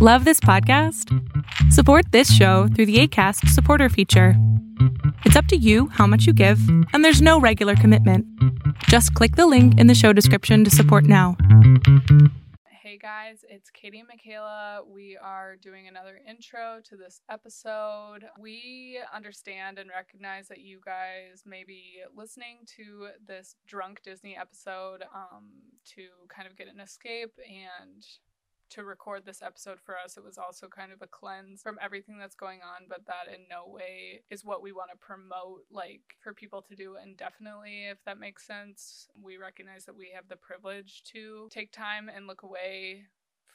Love this podcast? Support this show through the ACAST supporter feature. It's up to you how much you give, and there's no regular commitment. Just click the link in the show description to support now. Hey guys, it's Katie and Michaela. We are doing another intro to this episode. We understand and recognize that you guys may be listening to this drunk Disney episode um, to kind of get an escape and to record this episode for us, it was also kind of a cleanse from everything that's going on, but that in no way is what we want to promote, like for people to do indefinitely, if that makes sense. We recognize that we have the privilege to take time and look away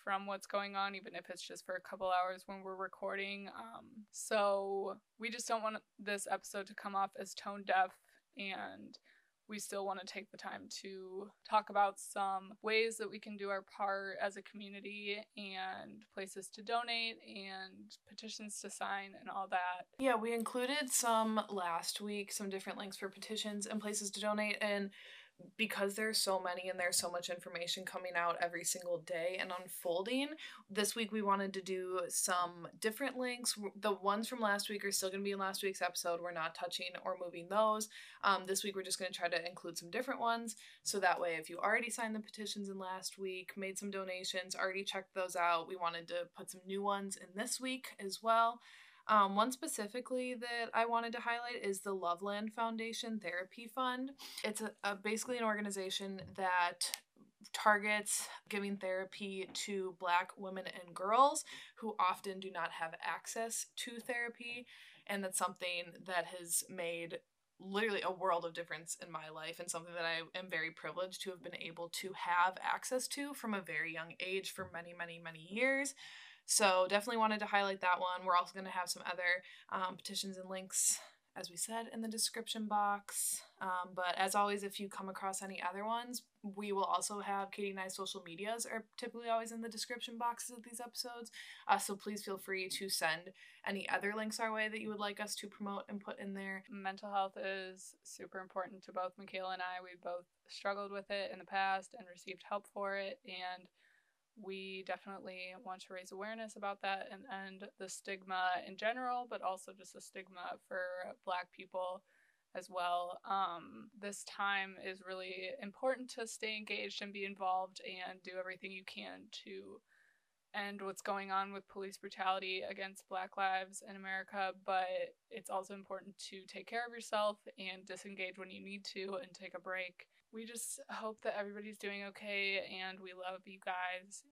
from what's going on, even if it's just for a couple hours when we're recording. Um, so we just don't want this episode to come off as tone deaf and we still want to take the time to talk about some ways that we can do our part as a community and places to donate and petitions to sign and all that. Yeah, we included some last week, some different links for petitions and places to donate. And because there's so many and there's so much information coming out every single day and unfolding this week we wanted to do some different links. The ones from last week are still going to be in last week's episode. We're not touching or moving those. Um, this week we're just going to try to include some different ones. So that way if you already signed the petitions in last week made some donations already checked those out we wanted to put some new ones in this week as well um, one specifically that I wanted to highlight is the Loveland Foundation Therapy Fund. It's a, a, basically an organization that targets giving therapy to Black women and girls who often do not have access to therapy. And that's something that has made literally a world of difference in my life and something that I am very privileged to have been able to have access to from a very young age for many, many, many years. So definitely wanted to highlight that one. We're also going to have some other um, petitions and links, as we said, in the description box. Um, but as always, if you come across any other ones, we will also have Katie and I's social medias are typically always in the description boxes of these episodes. Uh, so please feel free to send any other links our way that you would like us to promote and put in there. Mental health is super important to both Michaela and I. We both struggled with it in the past and received help for it. And we definitely want to raise awareness about that and end the stigma in general, but also just the stigma for Black people as well. Um, this time is really important to stay engaged and be involved and do everything you can to end what's going on with police brutality against Black lives in America, but it's also important to take care of yourself and disengage when you need to and take a break we just hope that everybody's doing okay and we love you guys.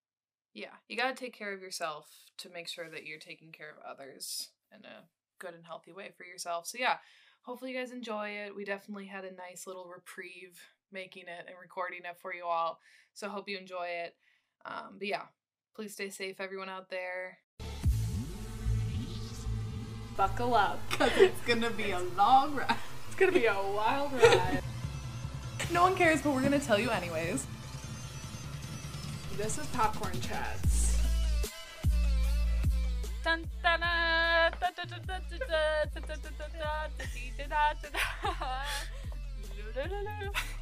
Yeah, you got to take care of yourself to make sure that you're taking care of others in a good and healthy way for yourself. So, yeah, hopefully you guys enjoy it. We definitely had a nice little reprieve making it and recording it for you all. So, hope you enjoy it. Um, but yeah, please stay safe, everyone out there. Buckle up. Because it's going to be a long ride. It's going to be a wild ride. No one cares, but we're gonna tell you anyways. This is Popcorn Chats.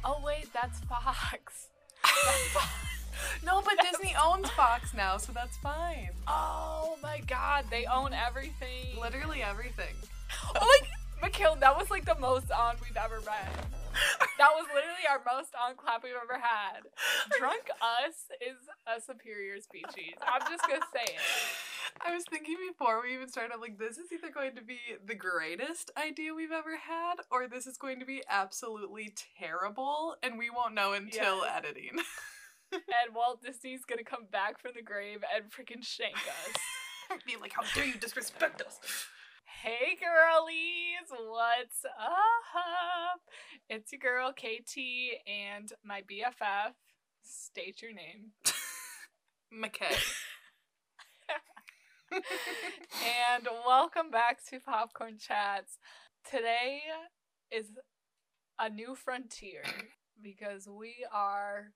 Oh wait, that's Fox. no, but Disney owns Fox now, so that's fine. Oh my god, they own everything. Literally everything. Oh my Mikhail, that was like the most on we've ever been. That was literally our most on clap we've ever had. Drunk us is a superior species. I'm just gonna say it. I was thinking before we even started, I'm like, this is either going to be the greatest idea we've ever had, or this is going to be absolutely terrible, and we won't know until yes. editing. and Walt Disney's gonna come back from the grave and freaking shank us. Be like, how dare you disrespect us? Hey girlies, what's up? It's your girl KT and my BFF. State your name. McKay. and welcome back to Popcorn Chats. Today is a new frontier because we are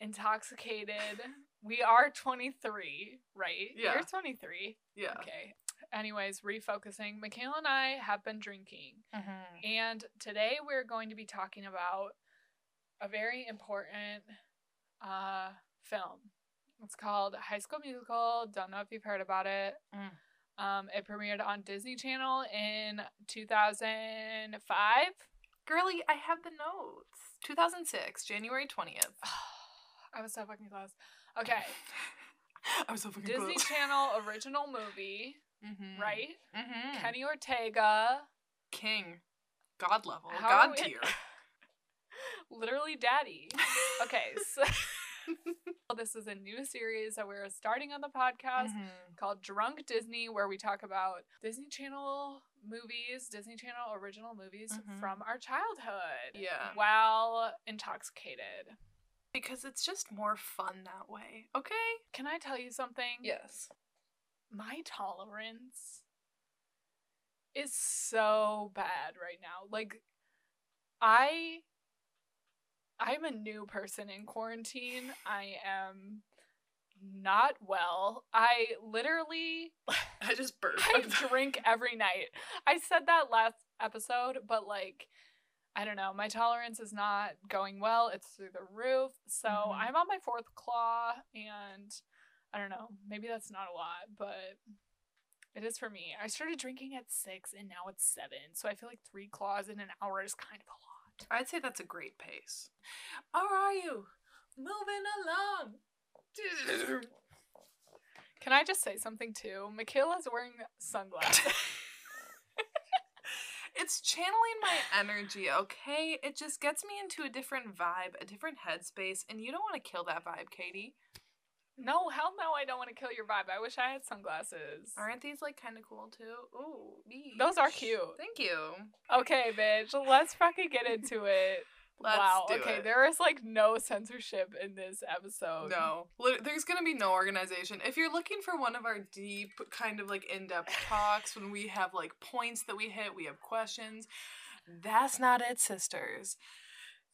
intoxicated. We are 23, right? Yeah. You're 23. Yeah. Okay anyways, refocusing, Michaela and I have been drinking. Mm-hmm. And today we're going to be talking about a very important uh, film. It's called High School Musical. Don't know if you've heard about it. Mm. Um, it premiered on Disney Channel in 2005. Girly, I have the notes. 2006, January 20th. I was so fucking close. Okay, I was so fucking close. Disney close. Channel original movie, Mhm. right? Mhm. Kenny Ortega, King. God level. How God tier. literally daddy. Okay, so this is a new series that we're starting on the podcast. Mhm. called Drunk Disney, where we talk about Disney Channel movies, Disney Channel original movies Mhm. from our childhood. Yeah. While intoxicated. Because it's just more fun that way. Okay? Can I tell you something? Yes. My tolerance is so bad right now. Like, I. I'm a new person in quarantine. I am not well. I literally I just burped. I drink every night. I said that last episode, but like, I don't know. My tolerance is not going well. It's through the roof. So Mhm. I'm on my fourth claw, and I don't know. Maybe that's not a lot, but it is for me. I started drinking at six, and now it's seven. So I feel like three claws in an hour is kind of a lot. I'd say that's a great pace. How are you? Moving along. Can I just say something too? Michaela's wearing sunglasses. it's channeling my energy, okay? It just gets me into a different vibe, a different headspace, and you don't want to kill that vibe, Katie. No, hell no, I don't want to kill your vibe. I wish I had sunglasses. Aren't these like kind of cool too? Ooh, Those are cute. Thank you. Okay, bitch, let's fucking get into it. Let's wow. okay, it. there is like no censorship in this episode. No, there's gonna be no organization. If you're looking for one of our deep, kind of like in-depth talks, when we have like points that we hit, we have questions. That's not it, sisters.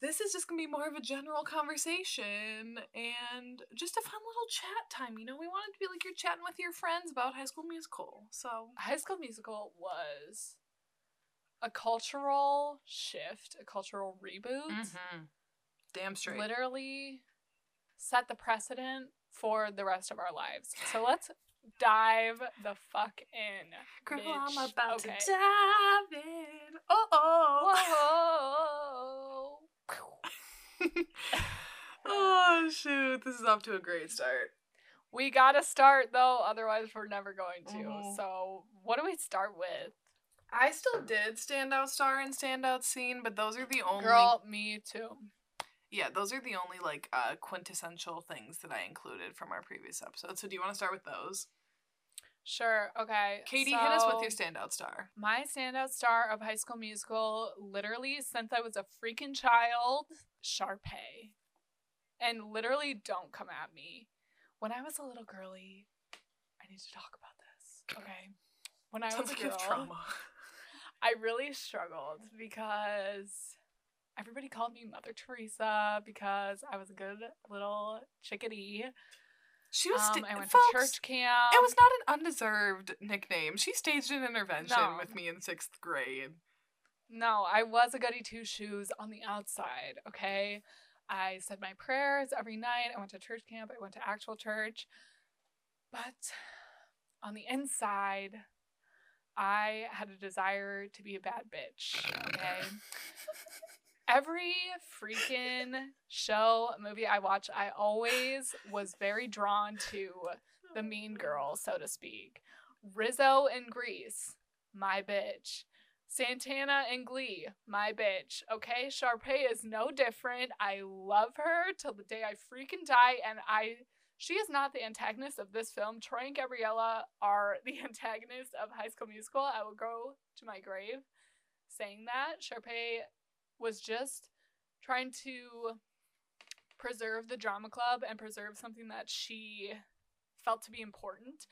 This is just gonna be more of a general conversation and just a fun little chat time. You know, we wanted to be like you're chatting with your friends about High School Musical. So High School Musical was a cultural shift, a cultural reboot. Mm-hmm. damn straight. Literally set the precedent for the rest of our lives. So let's dive the fuck in. Girl, bitch. I'm about Okay. to dive in. Oh oh. Oh shoot, this is off to a great start. We gotta start though, otherwise we're never going to. Mhm. So, what do we start with? I still did standout star and standout scene, but those are the only Girl, me too. Yeah, those are the only like uh quintessential things that I included from our previous episode. So do you want to start with those? Sure. Okay. Katie, hit us with your standout star. My standout star of High School Musical, literally since I was a freaking child, Sharpay. And literally, don't come at me. When I was a little girly, I need to talk about this. Okay. When I was Sounds a like girl, trauma. I really struggled because everybody called me Mother Teresa because I was a good little chickadee. She was. Um, I went folks, to church camp. It was not an undeserved nickname. She staged an intervention No. with me in sixth grade. No, I was a goody two shoes on the outside, okay? I said my prayers every night. I went to church camp. I went to actual church. But on the inside, I had a desire to be a bad bitch, okay? Every freaking show, movie I watch, I always was very drawn to the mean girl, so to speak. Rizzo in Grease, my bitch. Santana in Glee, my bitch. Okay, Sharpay is no different. I love her till the day I freaking die, and I. She is not the antagonist of this film. Troy and Gabriella are the antagonist of High School Musical. I will go to my grave saying that. Sharpay was just trying to preserve the drama club and preserve something that she felt to be important.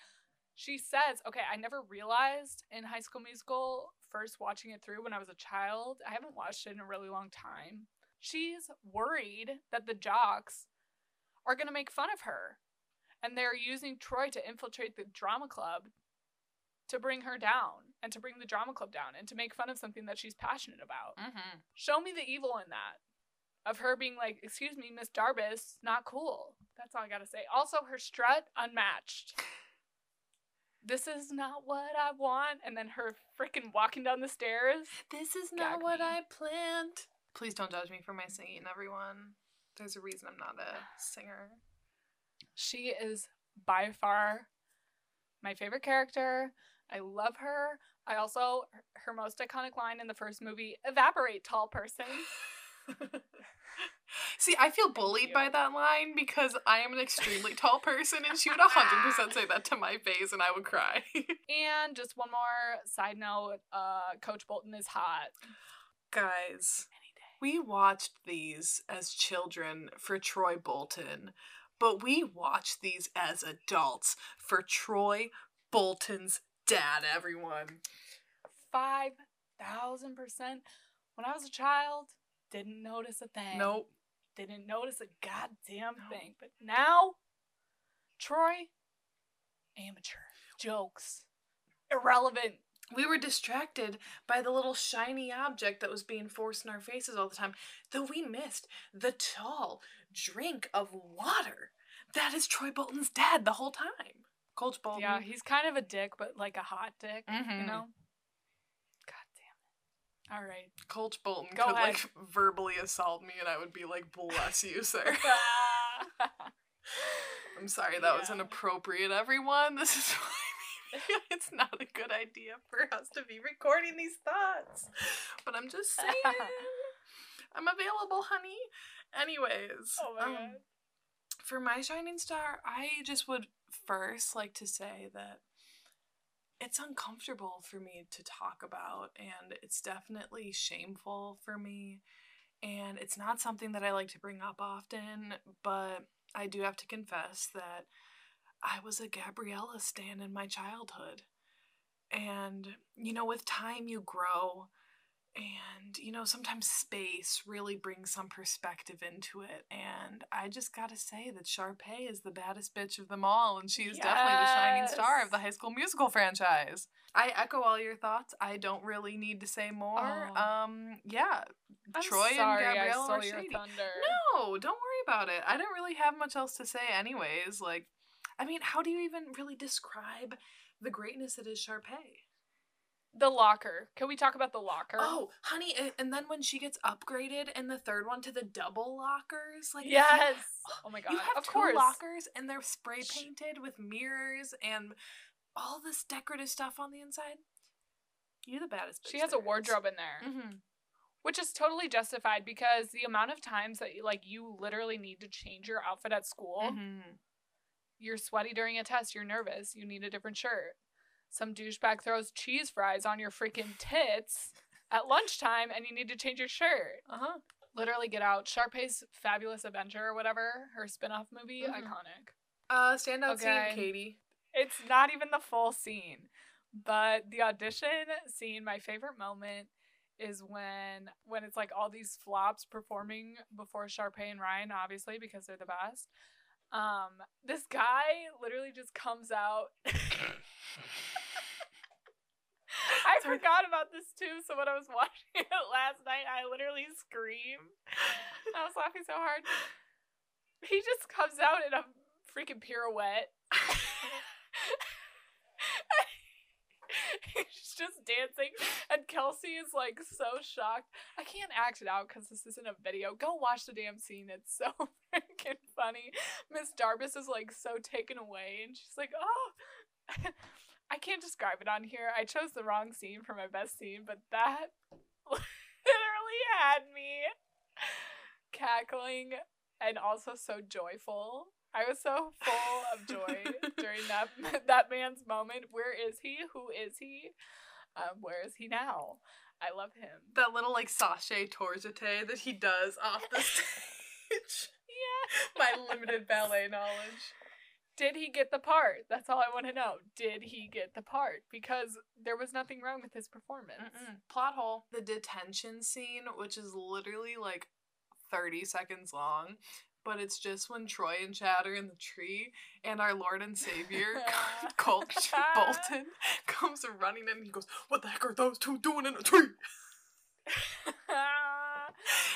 She says, okay, I never realized in High School Musical, first watching it through when I was a child, I haven't watched it in a really long time. She's worried that the jocks are going to make fun of her. And they're using Troy to infiltrate the drama club to bring her down and to bring the drama club down and to make fun of something that she's passionate about. Mm-hmm. Show me the evil in that. of her being like, "Excuse me, Miss Darbus, not cool." That's all I gotta say. Also, her strut unmatched. This is not what I want, and then her freaking walking down the stairs. This is not what me. I planned. Please don't judge me for my singing, everyone. There's a reason I'm not a singer. She is by far my favorite character. I love her. I also her most iconic line in the first movie: "Evaporate, tall person." See, I feel bullied by that line because I am an extremely tall person and she would 100% say that to my face and I would cry. And just one more side note: uh, Coach Bolton is hot. Guys, we watched these as children for Troy Bolton, but we watched these as adults for Troy Bolton's dad, everyone. Five thousand percent. When I was a child, didn't notice a thing. Nope. Didn't notice a goddamn No. thing. But now, Troy, amateur jokes, irrelevant. We were distracted by the little shiny object that was being forced in our faces all the time, though we missed the tall drink of water. That is Troy Bolton's dad the whole time. Coach Bolton. Yeah, he's kind of a dick, but like a hot dick. You Mhm. know. God damn it. All right. Coach Bolton Go could ahead. like verbally assault me and I would be like, bless you, sir. I'm sorry that was inappropriate, everyone. This is why maybe it's not a good idea for us to be recording these thoughts. But I'm just saying. I'm available, honey. Anyways. oh my um, god. For my shining star, I just would first like to say that it's uncomfortable for me to talk about, and it's definitely shameful for me. And it's not something that I like to bring up often, but I do have to confess that I was a Gabriella stan in my childhood. And, you know, with time you grow, and, you know, sometimes space really brings some perspective into it. And I just gotta say that Sharpay is the baddest bitch of them all, and she is definitely the shining star of the High School Musical franchise. I echo all your thoughts. I don't really need to say more. Oh. Um, yeah, I'm Troy sorry and Gabrielle I your shady. thunder. No, don't worry about it. I don't really have much else to say, anyways. Like, I mean, how do you even really describe the greatness that is Sharpay? The locker. Can we talk about the locker? Oh, honey, and then when she gets upgraded in the third one to the double lockers, like yes. Oh my god. you have of two course. lockers and they're spray painted with mirrors and all this decorative stuff on the inside. You're the baddest. She has a there is. wardrobe in there, Mm-hmm. which is totally justified because the amount of times that like you literally need to change your outfit at school. Mm-hmm. You're sweaty during a test. You're nervous. You need a different shirt. Some douchebag throws cheese fries on your freaking tits at lunchtime, and you need to change your shirt. Uh huh. Literally, get out. Sharpay's Fabulous Adventure or whatever her spin-off movie, Mhm. iconic. Uh, standout Okay. scene, Katie. It's not even the full scene, but the audition scene, my favorite moment is when when it's like all these flops performing before Sharpay and Ryan, obviously because they're the best. Um, this guy literally just comes out. I Sorry. forgot about this too, so when I was watching it last night, I literally screamed. I was laughing so hard. He just comes out in a freaking pirouette. He's just dancing, and Kelsey is like so shocked. I can't act it out because this isn't a video. Go watch the damn scene. It's so freaking funny. Miss Darbus is like so taken away, and she's like, "Oh, I can't describe it on here. I chose the wrong scene for my best scene, but that literally had me cackling and also so joyful. I was so full of joy during that that man's moment. Where is he? Who is he? Um, where is he now? I love him. that little like chassé tour jeté that he does off the stage. Yeah. My limited ballet knowledge. Did he get the part? That's all I want to know. Did he get the part? Because there was nothing wrong with his performance. Mm-mm. Plot hole. The detention scene, which is literally like 30 seconds long, but it's just when Troy and Chad are in the tree and our Lord and Savior, Coach Bolton, comes running in and he goes, What the heck are those two doing in a tree?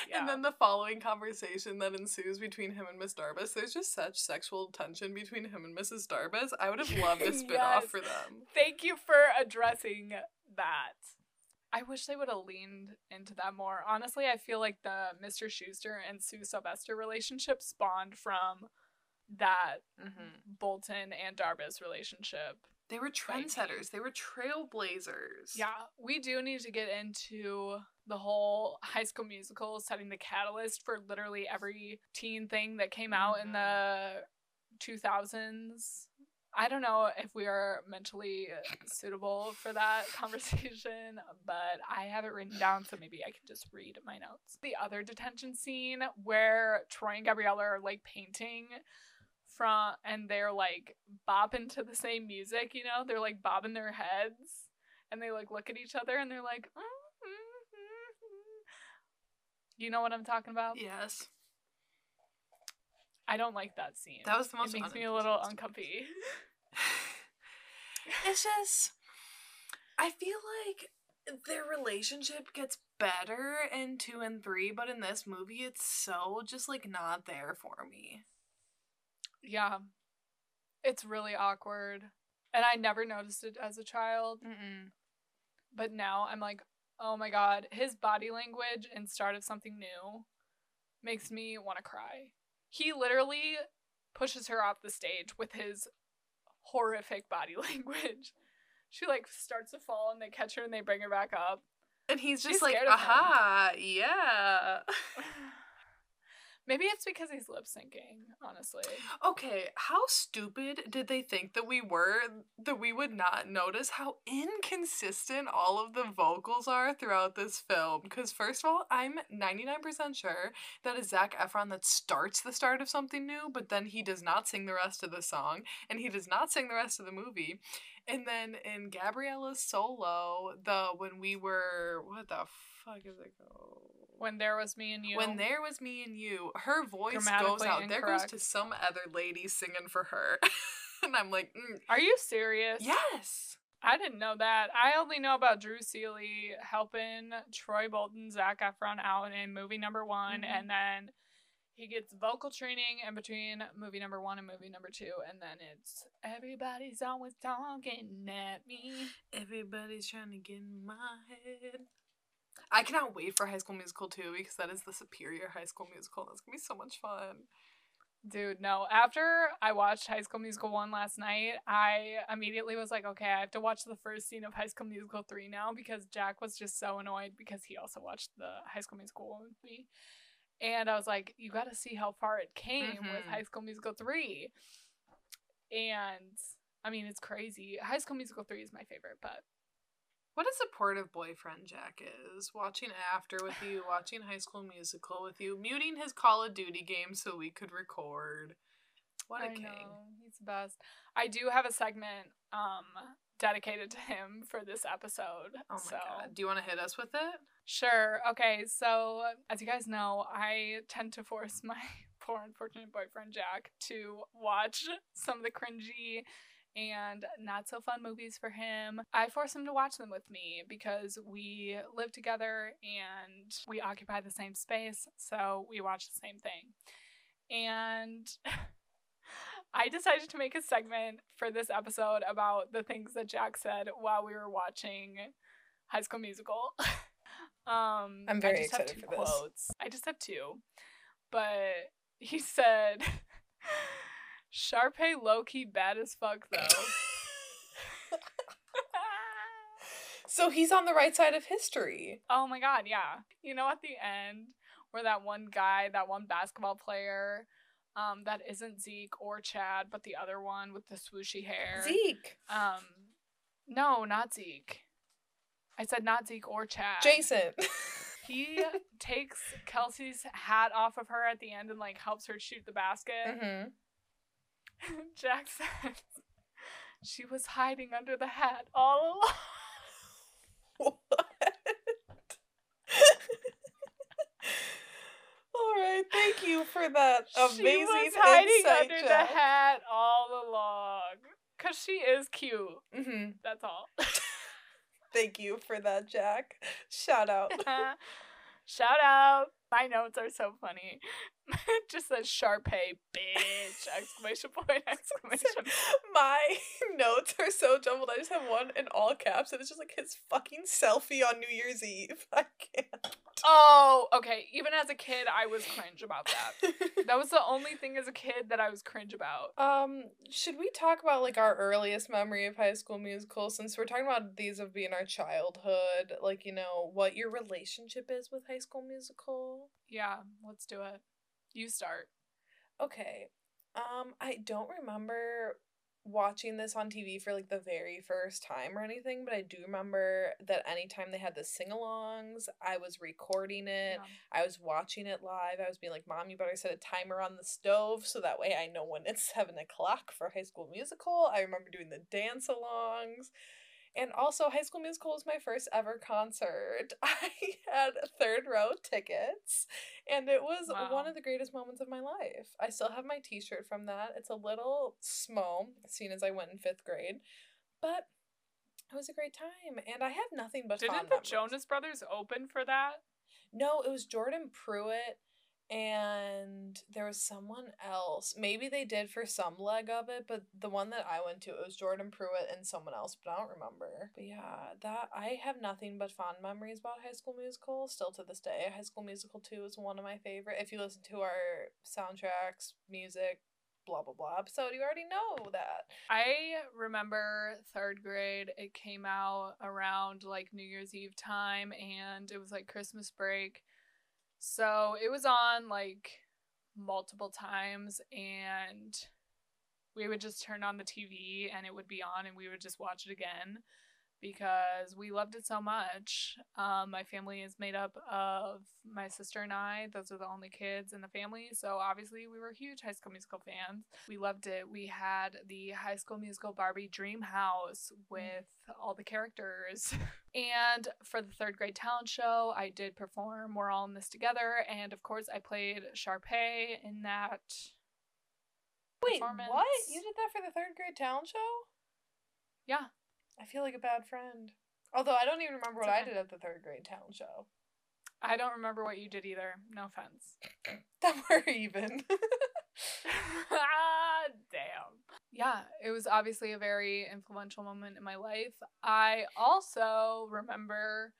Yeah. And then the following conversation that ensues between him and Miss Darbus, there's just such sexual tension between him and Mrs. Darbus. I would have loved a spin off Yes. for them. Thank you for addressing that. I wish they would have leaned into that more. Honestly, I feel like the Mr. Schuester and Sue Sylvester relationship spawned from that Mm-hmm. Bolton and Darbus relationship. They were trendsetters. They were trailblazers. Yeah, we do need to get into the whole high school musical setting the catalyst for literally every teen thing that came out in the 2000s. I don't know if we are mentally suitable for that conversation, but I have it written down, so maybe I can just read my notes. The other detention scene where Troy and Gabriella are like painting from, and they're like bopping to the same music, you know? They're like bobbing their heads, and they like look at each other and they're like, "Mm, mm, mm, mm." you know what I'm talking about? Yes. I don't like that scene. That was the most It makes me a little uncomfy. it's just I feel like their relationship gets better in two and three, but in this movie it's so just like not there for me. Yeah. It's really awkward. And I never noticed it as a child, Mm-mm. but now I'm like, oh my god, his body language in Start of Something New makes me want to cry. He literally pushes her off the stage with his horrific body language. She like starts to fall and they catch her and they bring her back up. And he's She's just like, of him. aha, yeah. Maybe it's because he's lip syncing, honestly. Okay, how stupid did they think that we were that we would not notice how inconsistent all of the vocals are throughout this film? Because, first of all, I'm 99% sure that it's Zac Efron that starts the start of something new, but then he does not sing the rest of the song, and he does not sing the rest of the movie. And then in Gabriella's solo, the when we were, what the fuck is it go? When there was me and you. When there was me and you, her voice goes out. There goes to some other lady singing for her. and I'm like, mm, Are you serious? yes. I didn't know that. I only know about Drew Seeley helping Troy Bolton, Zac Efron out in movie number one, Mhm. and then he gets vocal training in between movie number one and movie number two, and then it's everybody's always talking at me. Everybody's trying to get in my head. I cannot wait for High School Musical 2 because that is the superior High School Musical. That's gonna be so much fun. Dude, no. After I watched High School Musical 1 last night, I immediately was like, okay, I have to watch the first scene of High School Musical 3 now because Jack was just so annoyed because he also watched the High School Musical 1 with me. And I was like, you got to see how far it came with Mhm. High School Musical 3. And I mean, it's crazy. High School Musical 3 is my favorite, but What a supportive boyfriend Jack is. Watching After with you, watching High School Musical with you, muting his Call of Duty game so we could record. What a I king. know, he's the best. I do have a segment um dedicated to him for this episode. Oh my so. god. Do you want to hit us with it? Sure. Okay. So, as you guys know, I tend to force my poor unfortunate boyfriend Jack to watch some of the cringy and not so fun movies for him. I force him to watch them with me because we live together and we occupy the same space, so we watch the same thing. And I decided to make a segment for this episode about the things that Jack said while we were watching High School Musical. um, I'm very I just have excited two for this. Quotes. I just have two, but he said, "Sharpay low key bad as fuck though." So he's on the right side of history. oh my god, yeah. You know, at the end where that one guy, that one basketball player. Um, that isn't Zeke or Chad, but the other one with the swooshy hair. Zeke. Um, no, not Zeke. I said not Zeke or Chad. Jason. He takes Kelsey's hat off of her at the end and like helps her shoot the basket. mm-hmm. Jack says she was hiding under the hat all along. What? All right, thank you for that amazing she was hiding under the hat all along. Cause she is cute. Mm-hmm. That's all. Thank you for that, Jack. Shout out. Shout out. My notes are so funny. just says Sharpay, bitch! Exclamation point! Exclamation. My notes are so jumbled. I just have one in all caps, and it's just like his fucking selfie on New Year's Eve. I can't. Oh, okay. Even as a kid, I was cringe about that. that was the only thing as a kid that I was cringe about. Um, should we talk about like our earliest memory of High School Musical? Since we're talking about these of being our childhood, like you know what your relationship is with High School Musical. Yeah, let's do it. You start. Okay. Um, I don't remember watching this on TV for like the very first time or anything, but I do remember that anytime they had the sing alongs, I was recording it. Yeah. I was watching it live. I was being like, Mom, you better set a timer on the stove so that way I know when it's seven o'clock for High School Musical. I remember doing the dance alongs. And also, High School Musical was my first ever concert. I had third row tickets, and it was Wow. one of the greatest moments of my life. I still have my t shirt from that. It's a little small, seeing as I went in fifth grade, but it was a great time. And I have nothing but Didn't the. Jonas Brothers open for that? No, it was Jordan Pruitt and there was someone else. Maybe they did for some leg of it, but the one that I went to, it was Jordan Pruitt and someone else, but I don't remember. But yeah, that I have nothing but fond memories about High School Musical still to this day. High School Musical 2 is one of my favorite. If you listen to our soundtracks, music, blah blah blah episode, you already know that. I remember third grade. It came out around like New Year's Eve time, and it was like Christmas break. So it was on like multiple times, and we would just turn on the TV and it would be on, and we would just watch it again because we loved it so much. Um, my family is made up of my sister and I. Those are the only kids in the family. So obviously, we were huge High School Musical fans. We loved it. We had the High School Musical Barbie Dream House with all the characters. and for the third grade talent show, I did perform We're All in This Together. And of course, I played Sharpay in that. Wait, what? You did that for the third grade talent show? Yeah. I feel like a bad friend. Although I don't even remember what I did at the third grade talent show. I don't remember what you did either. No offense. That we're even. ah, damn. Yeah, it was obviously a very influential moment in my life. I also remember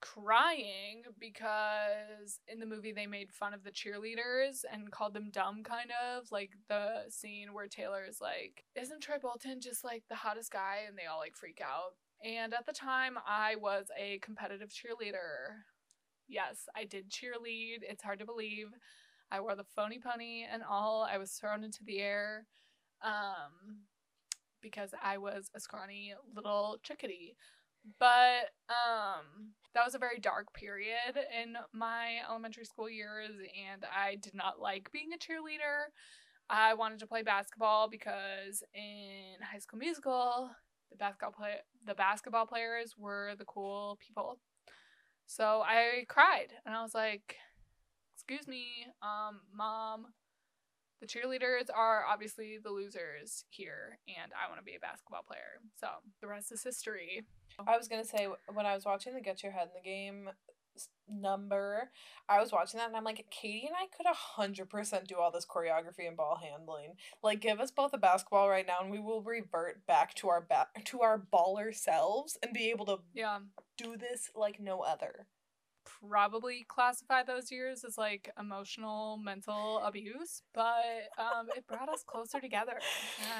crying because in the movie they made fun of the cheerleaders and called them dumb kind of like the scene where Taylor is like isn't Troy Bolton just like the hottest guy? And they all like freak out. And at the time I was a competitive cheerleader. Yes I did cheerlead. It's hard to believe. I wore the phony pony and all. I was thrown into the air um, because I was a scrawny little chickadee. But um, that was a very dark period in my elementary school years, and I did not like being a cheerleader. I wanted to play basketball because in High School Musical, the basketball play the basketball players were the cool people. So I cried, and I was like, excuse me, um, mom, the cheerleaders are obviously the losers here, and I want to be a basketball player. So the rest is history. I was gonna say when I was watching the Get Your Head in the Game number, I was watching that and I'm like, Katie and I could a hundred percent do all this choreography and ball handling. Like, give us both a basketball right now, and we will revert back to our ba- to our baller selves and be able to Yeah, do this like no other. Probably classify those years as like emotional, mental abuse, but um, it brought us closer together,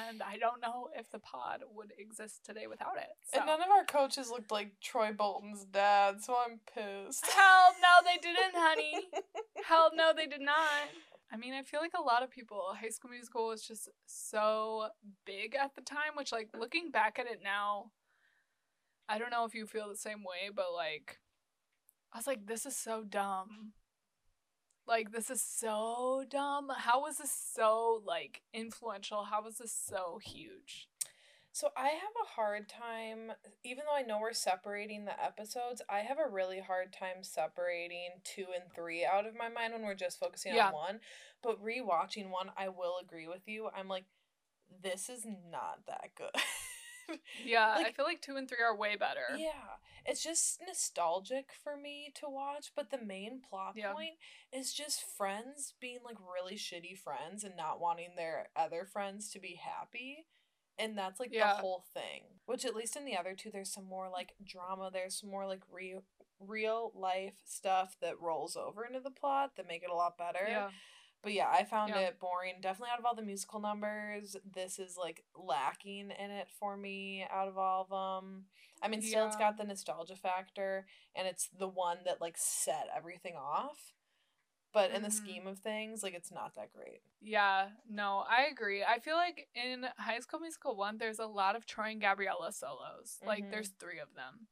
and I don't know if the pod would exist today without it. So. And none of our coaches looked like Troy Bolton's dad, so I'm pissed. Hell no, they didn't, honey. Hell no, they did not. I mean, I feel like a lot of people, High School Musical was just so big at the time, which, like, looking back at it now, I don't know if you feel the same way, but, like, I was like, this is so dumb. Like, this is so dumb. How was this so, like, influential? How was this so huge? So I have a hard time, even though I know we're separating the episodes, I have a really hard time separating two and three out of my mind when we're just focusing Yeah. on one. But rewatching one, I will agree with you. I'm like, this is not that good. Yeah, I feel like two and three are way better. yeah. It's just nostalgic for me to watch, but the main plot Yeah. point is just friends being like really shitty friends and not wanting their other friends to be happy. And that's like Yeah. the whole thing. Which at least in the other two there's some more like drama, there's some more like real real life stuff that rolls over into the plot that make it a lot better. Yeah. But yeah, I found Yeah. it boring. Definitely out of all the musical numbers, this is like lacking in it for me out of all of them. I mean, still it's got the nostalgia factor and it's the one that like set everything off. But in the Mhm. scheme of things, like it's not that great. Yeah, no, I agree. I feel like in High School Musical 1, there's a lot of Troy and Gabriella solos. Like, Mhm. there's three of them.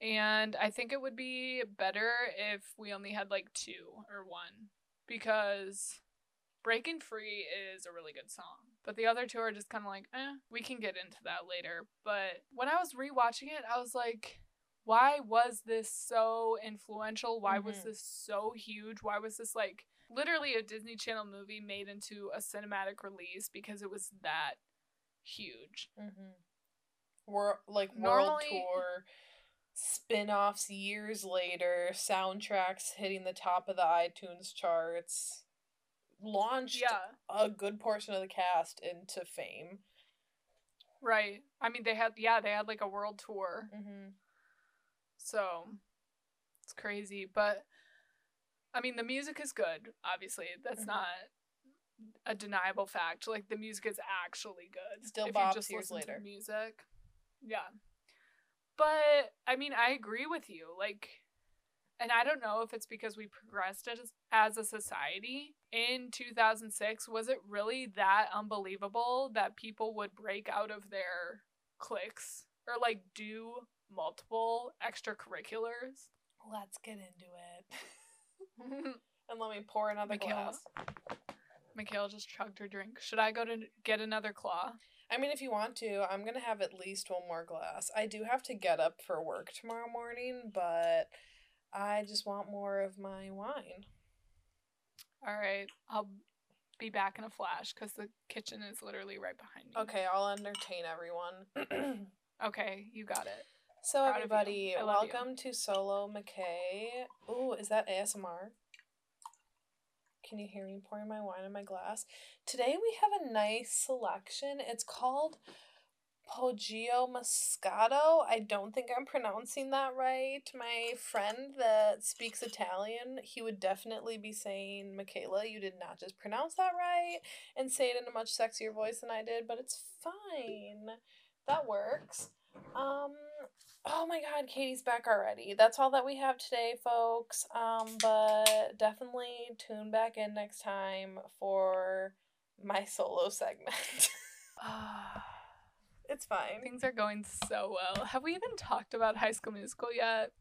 And I think it would be better if we only had like two or one because Breaking Free is a really good song. But the other two are just kind of like, eh, we can get into that later. But when I was rewatching it, I was like, why was this so influential? Why was Mhm. this so huge? Why was this like literally a Disney Channel movie made into a cinematic release because it was that huge? Mm-hmm. Wor- like world Normally- tour spin-offs years later, soundtracks hitting the top of the iTunes charts, launched Yeah, a good portion of the cast into fame. right. I mean, they had, yeah, they had like a world tour. Mm-hmm. So it's crazy. But I mean, the music is good, obviously. That's Mhm. not a deniable fact. Like, the music is actually good. Still if bops you just years listen to the later. music. Yeah. But I mean, I agree with you. Like, and I don't know if it's because we progressed as, as a society. In 2006, was it really that unbelievable that people would break out of their cliques or like do multiple extracurriculars? Let's get into it. and let me pour another Michaela. glass. Mikhail just chugged her drink. Should I go to get another claw? I mean, if you want to, I'm gonna have at least one more glass. I do have to get up for work tomorrow morning, but I just want more of my wine. All right, I'll be back in a flash because the kitchen is literally right behind me. Okay, I'll entertain everyone. Okay, you got it. so, Proud everybody, love you. welcome to Solo McKay. Ooh, is that ASMR? Can you hear me pouring my wine in my glass? Today we have a nice selection. It's called Poggio Moscato. I don't think I'm pronouncing that right. My friend that speaks Italian, he would definitely be saying, Michaela, you did not just pronounce that right and say it in a much sexier voice than I did, but it's fine. That works. Um oh my god, Katie's back already. That's all that we have today, folks. Um but definitely tune back in next time for my solo segment. it's fine. Things are going so well. Have we even talked about High School Musical yet?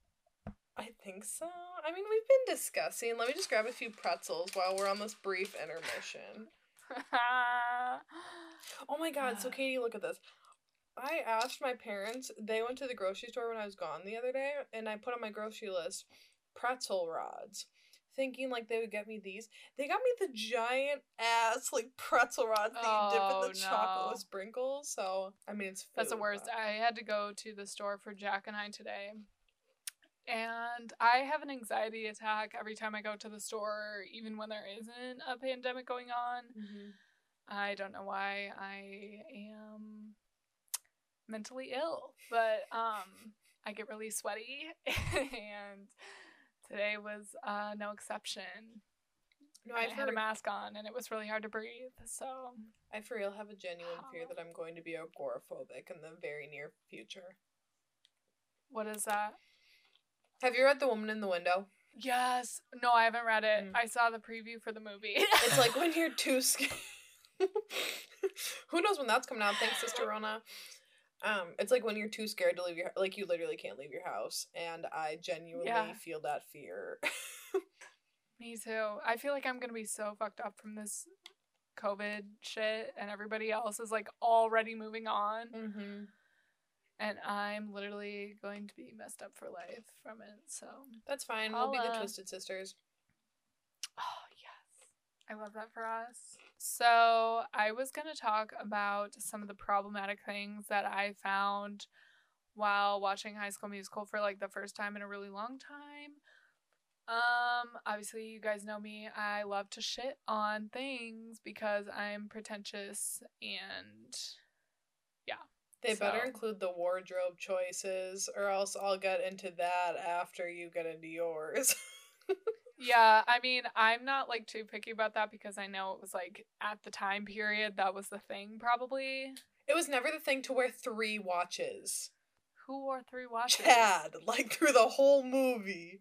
I think so. I mean, we've been discussing. Let me just grab a few pretzels while we're on this brief intermission. Oh my god, so Katie, look at this. I asked my parents, they went to the grocery store when I was gone the other day, and I put on my grocery list pretzel rods, thinking like they would get me these. They got me the giant ass like pretzel rods that you dip Oh, in the chocolate no. with sprinkles. So I mean it's That's the worst. but- I had to go to the store for Jack and I today. And I have an anxiety attack every time I go to the store, even when there isn't a pandemic going on. Mhm. I don't know why I am mentally ill, but um I get really sweaty and today was uh no exception. No, I I had for, a mask on and it was really hard to breathe. So I for real have a genuine fear that I'm going to be agoraphobic in the very near future. what is that? Have you read The Woman in the Window? Yes. No, I haven't read it. Mm. I saw the preview for the movie. It's like when you're too scared. Who knows when that's coming out? Thanks, Sister Rona. Um, it's like when you're too scared to leave your like you literally can't leave your house, and I genuinely Yeah. feel that fear. Me too. I feel like I'm gonna be so fucked up from this COVID shit, and everybody else is like already moving on, mm-hmm. and I'm literally going to be messed up for life from it. So, That's fine. We'll be the. Twisted Sisters. oh yes, I love that for us. So I was gonna talk about some of the problematic things that I found while watching High School Musical for like the first time in a really long time. Um, obviously, you guys know me. I love to shit on things because I'm pretentious and yeah. They better include the wardrobe choices, or else I'll get into that after you get into yours. Yeah, I mean, I'm not like too picky about that because I know it was like at the time period that was the thing probably. it was never the thing to wear three watches. Who wore three watches? Chad, like through the whole movie.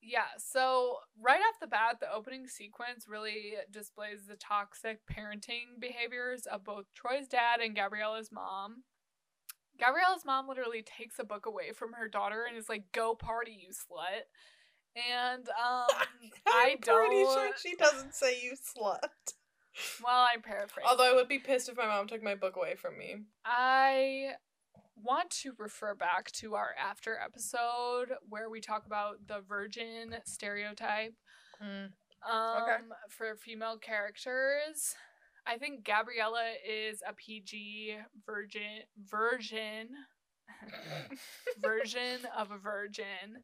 Yeah, so right off the bat, the opening sequence really displays the toxic parenting behaviors of both Troy's dad and Gabriella's mom. Gabriella's mom literally takes a book away from her daughter and is like, "Go party, you slut." And um, I I'm pretty don't. sure she doesn't say you slut. Well, I'm paraphrasing. Although I would be pissed if my mom took my book away from me. I want to refer back to our after episode where we talk about the virgin stereotype um for female characters. I think Gabriella is a PG virgin version version of a virgin.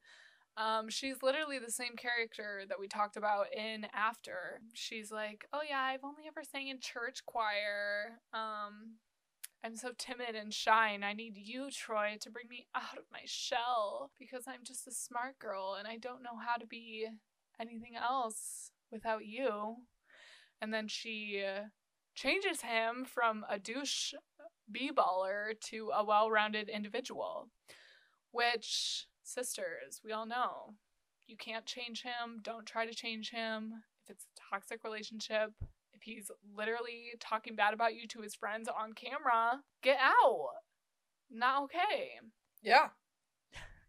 Um, she's literally the same character that we talked about in After. She's like, "Oh yeah, I've only ever sang in church choir. Um, I'm so timid and shy, and I need you, Troy, to bring me out of my shell because I'm just a smart girl and I don't know how to be anything else without you." And then she changes him from a douche b-baller to a well-rounded individual, which sisters, we all know. You can't change him. Don't try to change him. If it's a toxic relationship, if he's literally talking bad about you to his friends on camera, get out. Not okay. Yeah.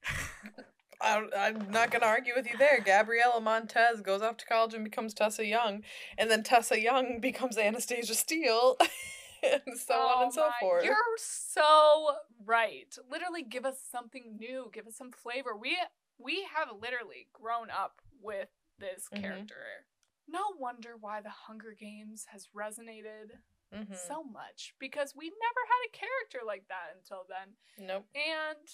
I'm not going to argue with you there. Gabriella Montez goes off to college and becomes Tessa Young, and then Tessa Young becomes Anastasia Steele, and so on and so Oh my- forth. You're so right. Literally give us something new, give us some flavor. We we have literally grown up with this Mhm. character. No wonder why the Hunger Games has resonated Mhm. so much because we never had a character like that until then. Nope. And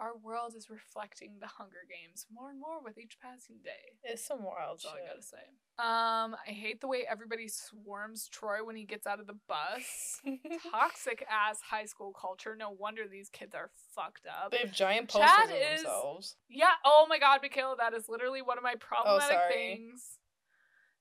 our world is reflecting the Hunger Games more and more with each passing day. It's some wild That's all I shit. gotta say. Um, I hate the way everybody swarms Troy when he gets out of the bus. Toxic ass high school culture. No wonder these kids are fucked up. they have giant posters Chad of is- themselves. Yeah. Oh my God, Michaela, that is literally one of my problematic sorry. things.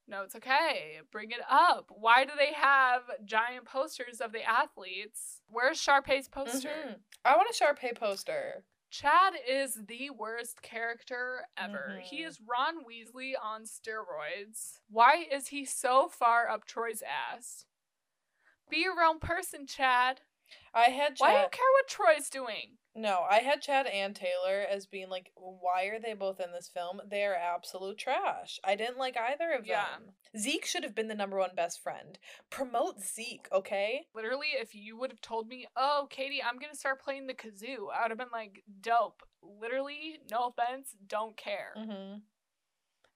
No, it's okay. Bring it up. Why do they have giant posters of the athletes? Where's Sharpay's poster? Mhm. I want a Sharpay poster. Chad is the worst character ever. He Mhm. is Ron Weasley on steroids. Why is he so far up Troy's ass? Be your own person, Chad. I had Chad. Why do you care what Troy's doing? No, I had Chad and Taylor as being like, why are they both in this film? They are absolute trash. I didn't like either of Yeah. them. Zeke should have been the number one best friend. Promote Zeke, okay? Literally, if you would have told me, oh, Katie, I'm going to start playing the kazoo, I would have been like, dope. Literally, no offense, don't care. Mm-hmm.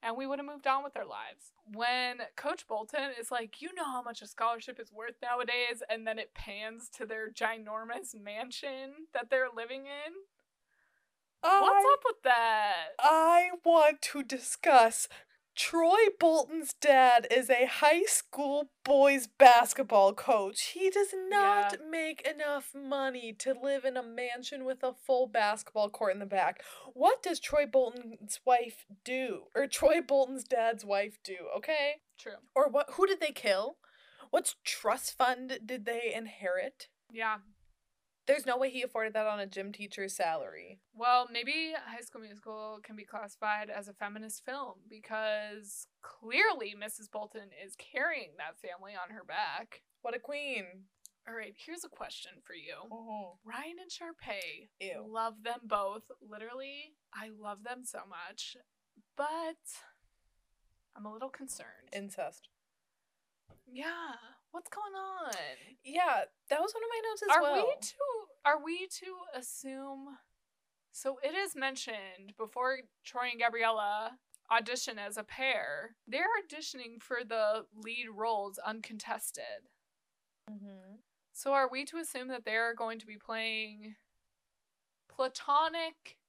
And we would have moved on with our lives. When Coach Bolton is like, you know how much a scholarship is worth nowadays, and then it pans to their ginormous mansion that they're living in. What's up with that? I want to discuss. Troy Bolton's dad is a high school boys basketball coach. He does not make enough money to live in a mansion with a full basketball court in the back. What does Troy Bolton's wife do? Or Troy Bolton's dad's wife do, okay? True. Or what who did they kill? What trust fund did they inherit? Yeah. There's no way he afforded that on a gym teacher's salary. Well, maybe High School Musical can be classified as a feminist film because clearly Mrs. Bolton is carrying that family on her back. What a queen. All right, here's a question for you. Oh, Ryan and Sharpay. ew. Love them both. Literally, I love them so much. But I'm a little concerned. Incest. yeah. What's going on? Yeah, that was one of my notes as are well. we to are we to assume so it is mentioned before Troy and Gabriella audition as a pair, they're auditioning for the lead roles uncontested. Mhm. So are we to assume that they're going to be playing platonic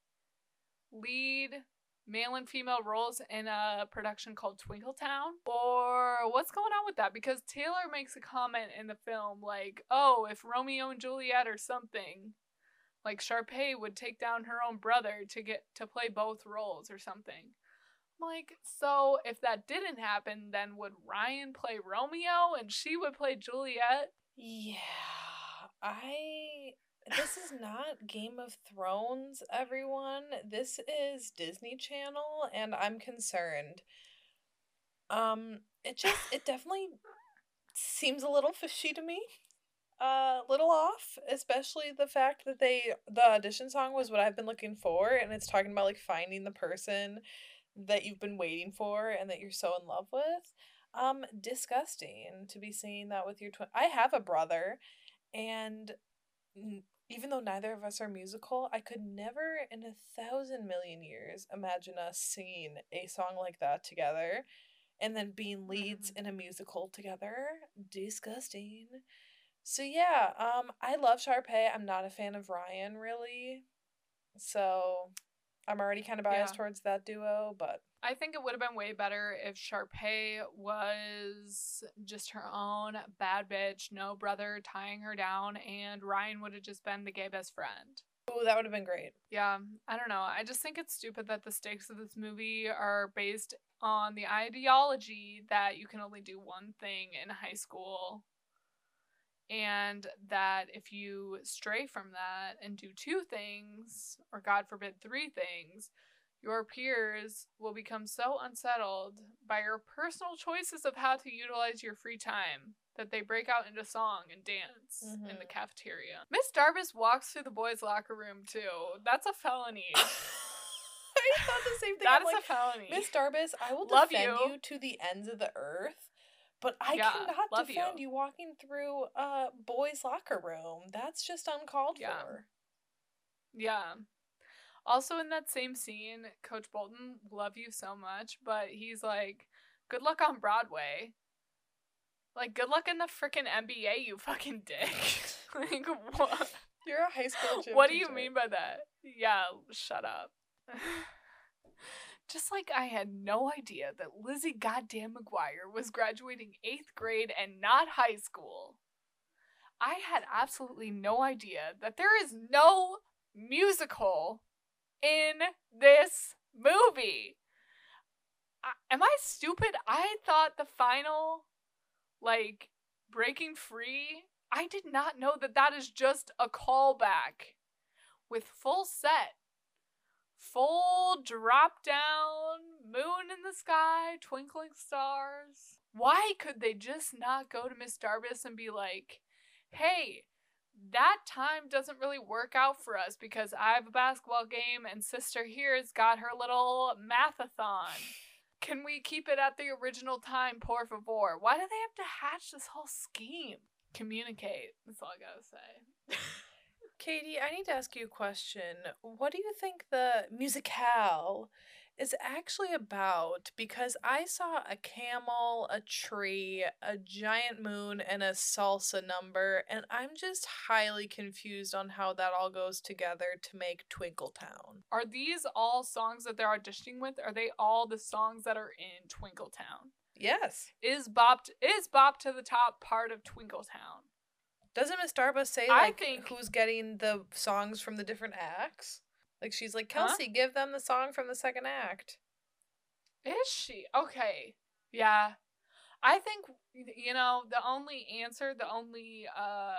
lead male and female roles in a production called Twinkletown? Or what's going on with that? Because Taylor makes a comment in the film like, oh, if Romeo and Juliet or something, like Sharpay would take down her own brother to get to play both roles or something. I'm like, so if that didn't happen, then would Ryan play Romeo and she would play Juliet? Yeah. I this is not Game of Thrones, everyone. This is Disney Channel and I'm concerned. Um it just it definitely seems a little fishy to me. A uh, little off, especially the fact that they the audition song was what I've been looking for and it's talking about like finding the person that you've been waiting for and that you're so in love with. Um disgusting to be seeing that with your twin. I have a brother and even though neither of us are musical, I could never in a thousand million years imagine us singing a song like that together and then being leads mm-hmm. in a musical together. Disgusting. So yeah, um I love Sharpay. I'm not a fan of Ryan really. So I'm already kind of biased yeah. towards that duo, but I think it would have been way better if Sharpay was just her own bad bitch, no brother tying her down, and Ryan would have just been the gay best friend. Oh, that would have been great. Yeah, I don't know. I just think it's stupid that the stakes of this movie are based on the ideology that you can only do one thing in high school. And that if you stray from that and do two things, or God forbid, three things, your peers will become so unsettled by your personal choices of how to utilize your free time that they break out into song and dance mm-hmm. in the mm-hmm. cafeteria. Miss Darbus walks through the boys' locker room too. That's a felony. I thought the same thing. That I'm is like, a felony. Miss Darbus, I will love defend you. you. to the ends of the earth, but I yeah, cannot defend you. you. walking through a boys' locker room. That's just uncalled yeah. for. Yeah. Also, in that same scene, Coach Bolton, love you so much, but he's like, good luck on Broadway. Like, good luck in the freaking NBA, you fucking dick. like, what? You're a high school What do teacher. you mean by that? Yeah, shut up. Just like I had no idea that Lizzie Goddamn McGuire was graduating eighth grade and not high school. I had absolutely no idea that there is no musical in this movie. I, am I stupid? I thought the final, like, breaking free, I did not know that that is just a callback with full set, full drop down, moon in the sky, twinkling stars. Why could they just not go to Miss Darbus and be like, hey, that time doesn't really work out for us because I have a basketball game and sister here's got her little mathathon. Can we keep it at the original time, por favor? Why do they have to hatch this whole scheme? Communicate. That's all I gotta say. Katie, I need to ask you a question. What do you think the musicale is actually about because I saw a camel, a tree, a giant moon, and a salsa number, and I'm just highly confused on how that all goes together to make Twinkle Town. Are these all songs that they're auditioning with? Are they all the songs that are in Twinkle Town? Yes. Is Bop is Bop to the Top part of Twinkle Town? Doesn't Miss Darbus say like I think, who's getting the songs from the different acts? Like she's like, Kelsey, huh? give them the song from the second act. Is she? Okay. Yeah. I think you know, the only answer, the only uh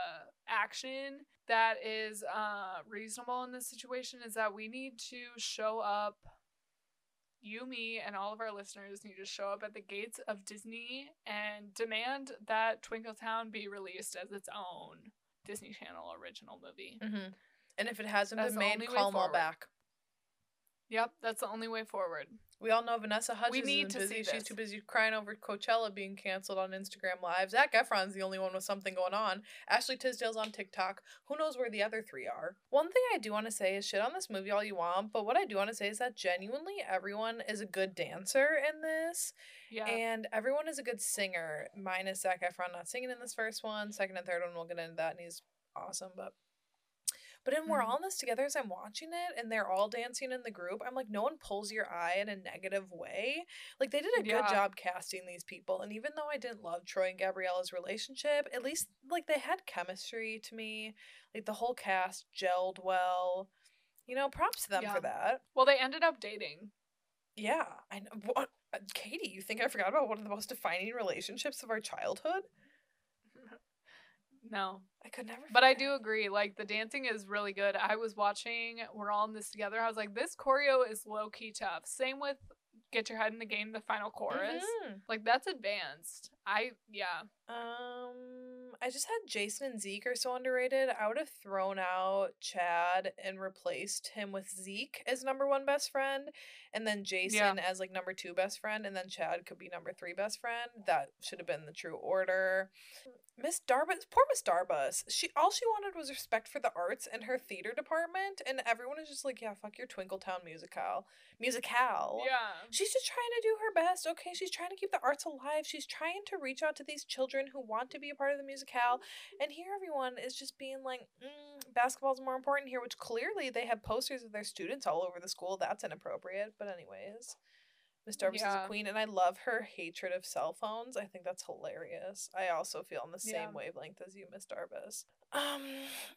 action that is uh reasonable in this situation is that we need to show up you, me, and all of our listeners need to show up at the gates of Disney and demand that Twinkle Town be released as its own Disney Channel original movie. Mm-hmm. And if it hasn't that's been made, call them all back. Yep, that's the only way forward. We all know Vanessa Hudgens we need to busy. She's too busy crying over Coachella being canceled on Instagram Live. Zac Efron's the only one with something going on. Ashley Tisdale's on TikTok. Who knows where the other three are? One thing I do want to say is shit on this movie all you want, but what I do want to say is that genuinely everyone is a good dancer in this. Yeah. And everyone is a good singer, minus Zac Efron not singing in this first one. Second and third one, we'll get into that, and he's awesome, but But then we're Mhm. all in this together as I'm watching it and they're all dancing in the group. I'm like, no one pulls your eye in a negative way. Like they did a good job casting these people. And even though I didn't love Troy and Gabriella's relationship, at least like they had chemistry to me. Like the whole cast gelled well. You know, props to them Yeah. for that. Well, they ended up dating. Yeah, I know. What, uh, Katie, you think I forgot about one of the most defining relationships of our childhood? No. I could never. But I do agree, like the dancing is really good. I was watching, we're all in this together. I was like, this choreo is low key tough. Same with Get Your Head in the Game, the final chorus. Mhm. Like that's advanced. I yeah. Um, I just had Jason and Zeke are so underrated. I would have thrown out Chad and replaced him with Zeke as number one best friend, and then Jason as like number two best friend, and then Chad could be number three best friend. That should have been the true order. Miss Darbus, poor Miss Darbus. She all she wanted was respect for the arts and her theater department, and everyone is just like, yeah, fuck your Twinkletown musical, musical. Yeah. She's just trying to do her best, okay? She's trying to keep the arts alive. She's trying to reach out to these children who want to be a part of the And here, everyone is just being like, mm, basketball's more important here, which clearly they have posters of their students all over the school. That's inappropriate. But, anyways, Miss Darbus is a queen, and I love her hatred of cell phones. I think that's hilarious. I also feel on the same wavelength as you, Miss Darbus. Um,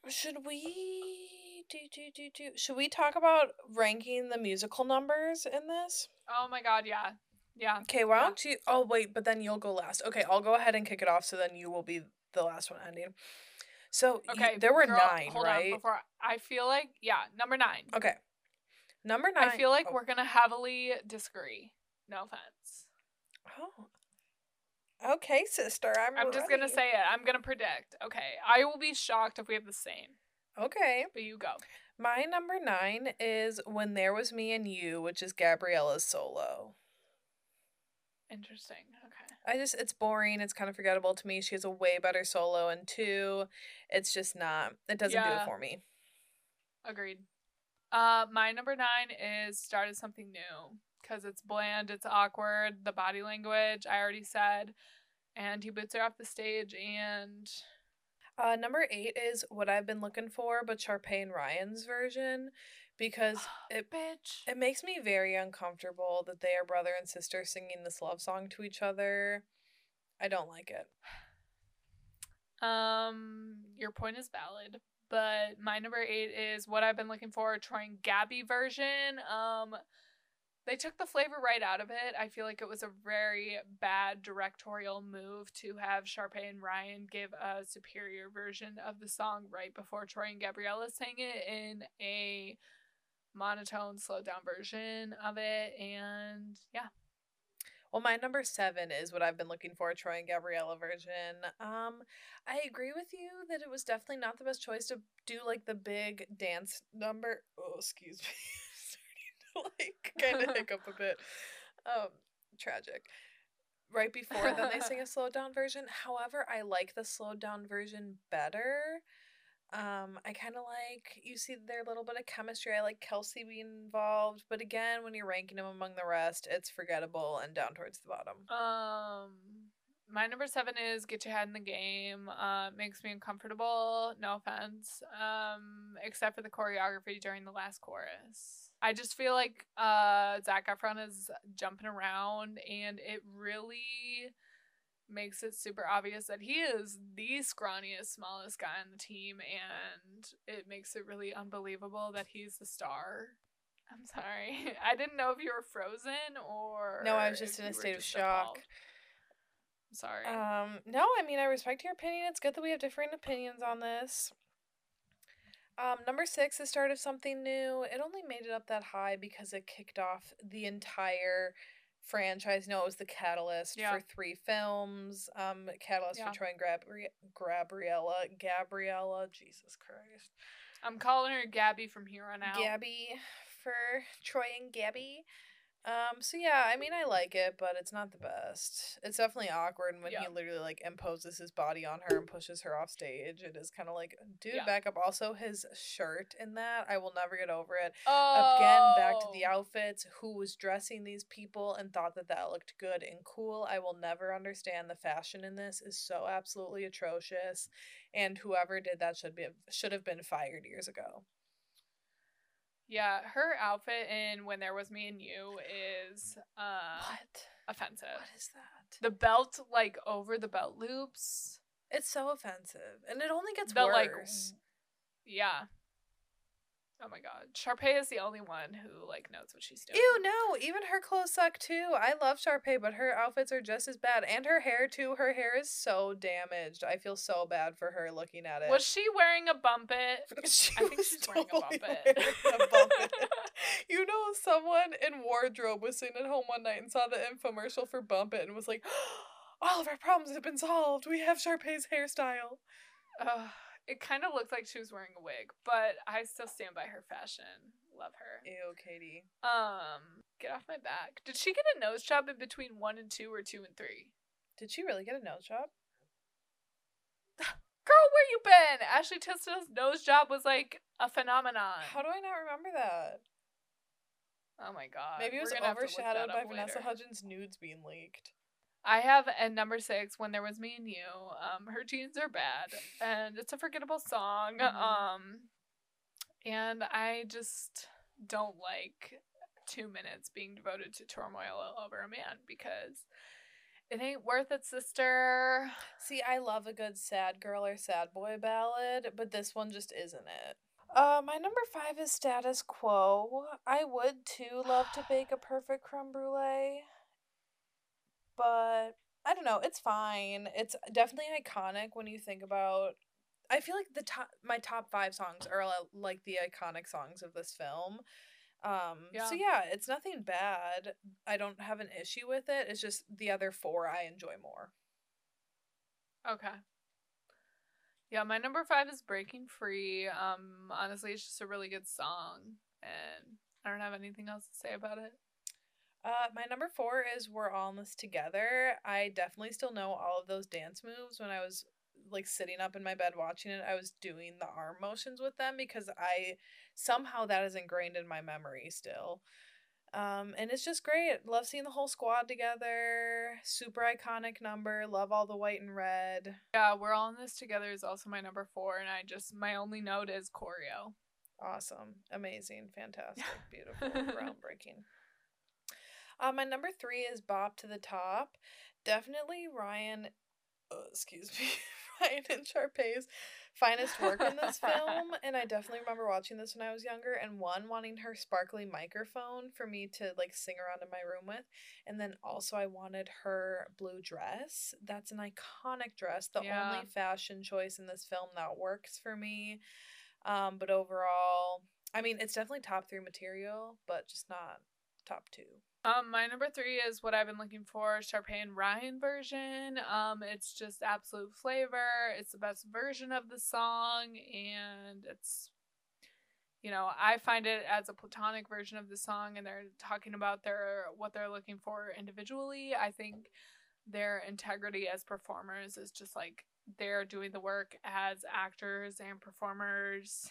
should we do do do do? Should we talk about ranking the musical numbers in this? Oh my god, yeah. Yeah. Okay, why Yeah. don't you? Oh wait, but then you'll go last. Okay, I'll go ahead and kick it off. So then you will be the last one ending. So you- Okay. there were girl, nine, hold right? On before I feel like yeah, number nine. okay, number nine. I feel like oh, we're gonna heavily disagree. No offense. Oh. Okay, sister. I'm. I'm just gonna say it. I'm gonna predict. Okay. I will be shocked if we have the same. Okay, But you go. my number nine is "When There Was Me and You," which is Gabriella's solo. Interesting. I just it's boring. It's kind of forgettable to me. She has a way better solo, and two, it's just not. It doesn't do it for me. Agreed. Uh, my number nine is started something new because it's bland, it's awkward, the body language I already said, and he boots her off the stage, and Uh, number eight is what I've been looking for, but Sharpay and Ryan's version, because it bitch. it makes me very uncomfortable that they are brother and sister singing this love song to each other. I don't like it. Um, your point is valid, but my number eight is what I've been looking for. Troy and Gabby version. Um, they took the flavor right out of it. I feel like it was a very bad directorial move to have Sharpay and Ryan give a superior version of the song right before Troy and Gabriella sang it in a monotone, slowed down version of it, and yeah. Well, my number seven is what I've been looking for, Troy and Gabriella version. Um, I agree with you that it was definitely not the best choice to do like the big dance number. Oh, excuse me. Starting to like kind of hiccup a bit. Um, tragic. Right before then they sing a slowed down version. However, I like the slowed down version better. Um, I kind of like you see their little bit of chemistry. I like Kelsey being involved, but again, when you're ranking them among the rest, it's forgettable and down towards the bottom. Um, my number seven is get your head in the game. Uh, makes me uncomfortable. No offense. Um, except for the choreography during the last chorus. I just feel like uh Zac Efron is jumping around, and it really makes it super obvious that he is the scrawniest, smallest guy on the team, and it makes it really unbelievable that he's the star. I'm sorry. I didn't know if you were frozen or No, I was just in a state of shock. I'm sorry. Um, no, I mean I respect your opinion. It's good that we have different opinions on this. Um, number six, the start of something new. It only made it up that high because it kicked off the entire franchise. No, it was the catalyst Yeah. for three films. Um, catalyst Yeah. for Troy and Gabri- Gabriella. Gabriella, Jesus Christ. I'm calling her Gabby from here on out. Gabby for Troy and Gabby. Um, so yeah, I mean I like it, but it's not the best. It's definitely awkward when he literally like imposes his body on her and pushes her off stage. It is kind of like, dude, Yeah. back up. Also, his shirt in that, I will never get over it. Oh, Again, back to the outfits. Who was dressing these people and thought that that looked good and cool? I will never understand the fashion in this is so absolutely atrocious. and whoever did that should be should have been fired years ago. Yeah, her outfit in When There Was Me and You is uh What? offensive. What is that? The belt like over the belt loops. It's so offensive, and it only gets The worse. like yeah. Oh my god. Sharpay is the only one who like knows what she's doing. Ew, no, even her clothes suck too. I love Sharpay, but her outfits are just as bad. And her hair too. Her hair is so damaged. I feel so bad for her looking at it. Was she wearing a Bumpit? She I think she's wearing a totally Bumpit. wearing a Bumpit. you know, someone in wardrobe was sitting at home one night and saw the infomercial for Bumpit and was like, all of our problems have been solved. We have Sharpay's hairstyle. Ugh, it kind of looked like she was wearing a wig, but I still stand by her fashion. Love her. Ew, Katie. Um, get off my back. Did she get a nose job in between one and two or two and three? Did she really get a nose job? Girl, where you been? Ashley Tisdale's nose job was like a phenomenon. How do I not remember that? oh my god. Maybe it was We're gonna have to look overshadowed by up Vanessa. Hudgens' nudes being leaked. I have at number six when there was me and you. Um, her jeans are bad, and it's a forgettable song. Mhm. Um, and I just don't like two minutes being devoted to turmoil over a man because it ain't worth it, sister. See, I love a good sad girl or sad boy ballad, but this one just isn't it. Uh, my number five is status quo. I would too love to bake a perfect creme brulee, but I don't know. It's fine. It's definitely iconic when you think about. I feel like the top my top five songs are like the iconic songs of this film. Um, yeah. so Yeah. yeah, it's nothing bad. I don't have an issue with it. It's just the other four I enjoy more. Okay. Yeah, my number five is Breaking Free. Um, honestly, it's just a really good song, and I don't have anything else to say about it. Uh, my number four is We're All in This Together. I definitely still know all of those dance moves. When I was like sitting up in my bed watching it, I was doing the arm motions with them because I somehow that is ingrained in my memory still. Um, and it's just great. Love seeing the whole squad together. Super iconic number. Love all the white and red. Yeah, we're all in this together is also my number four, and I just my only note is choreo. Awesome. Amazing. Fantastic. Beautiful. groundbreaking. Uh, my number three is Bop to the Top. Definitely Ryan, uh, excuse me, Ryan and Sharpay's finest work in this film. And I definitely remember watching this when I was younger and one, wanting her sparkly microphone for me to like sing around in my room with. And then also, I wanted her blue dress. That's an iconic dress, the Yeah. only fashion choice in this film that works for me. Um, but overall, I mean, it's definitely top three material, but just not top two. Um, my number three is what I've been looking for, Sharpay and Ryan version. Um, it's just absolute flavor. It's the best version of the song, and it's, you know, I find it as a platonic version of the song, and they're talking about their what they're looking for individually. I think their integrity as performers is just like they're doing the work as actors and performers.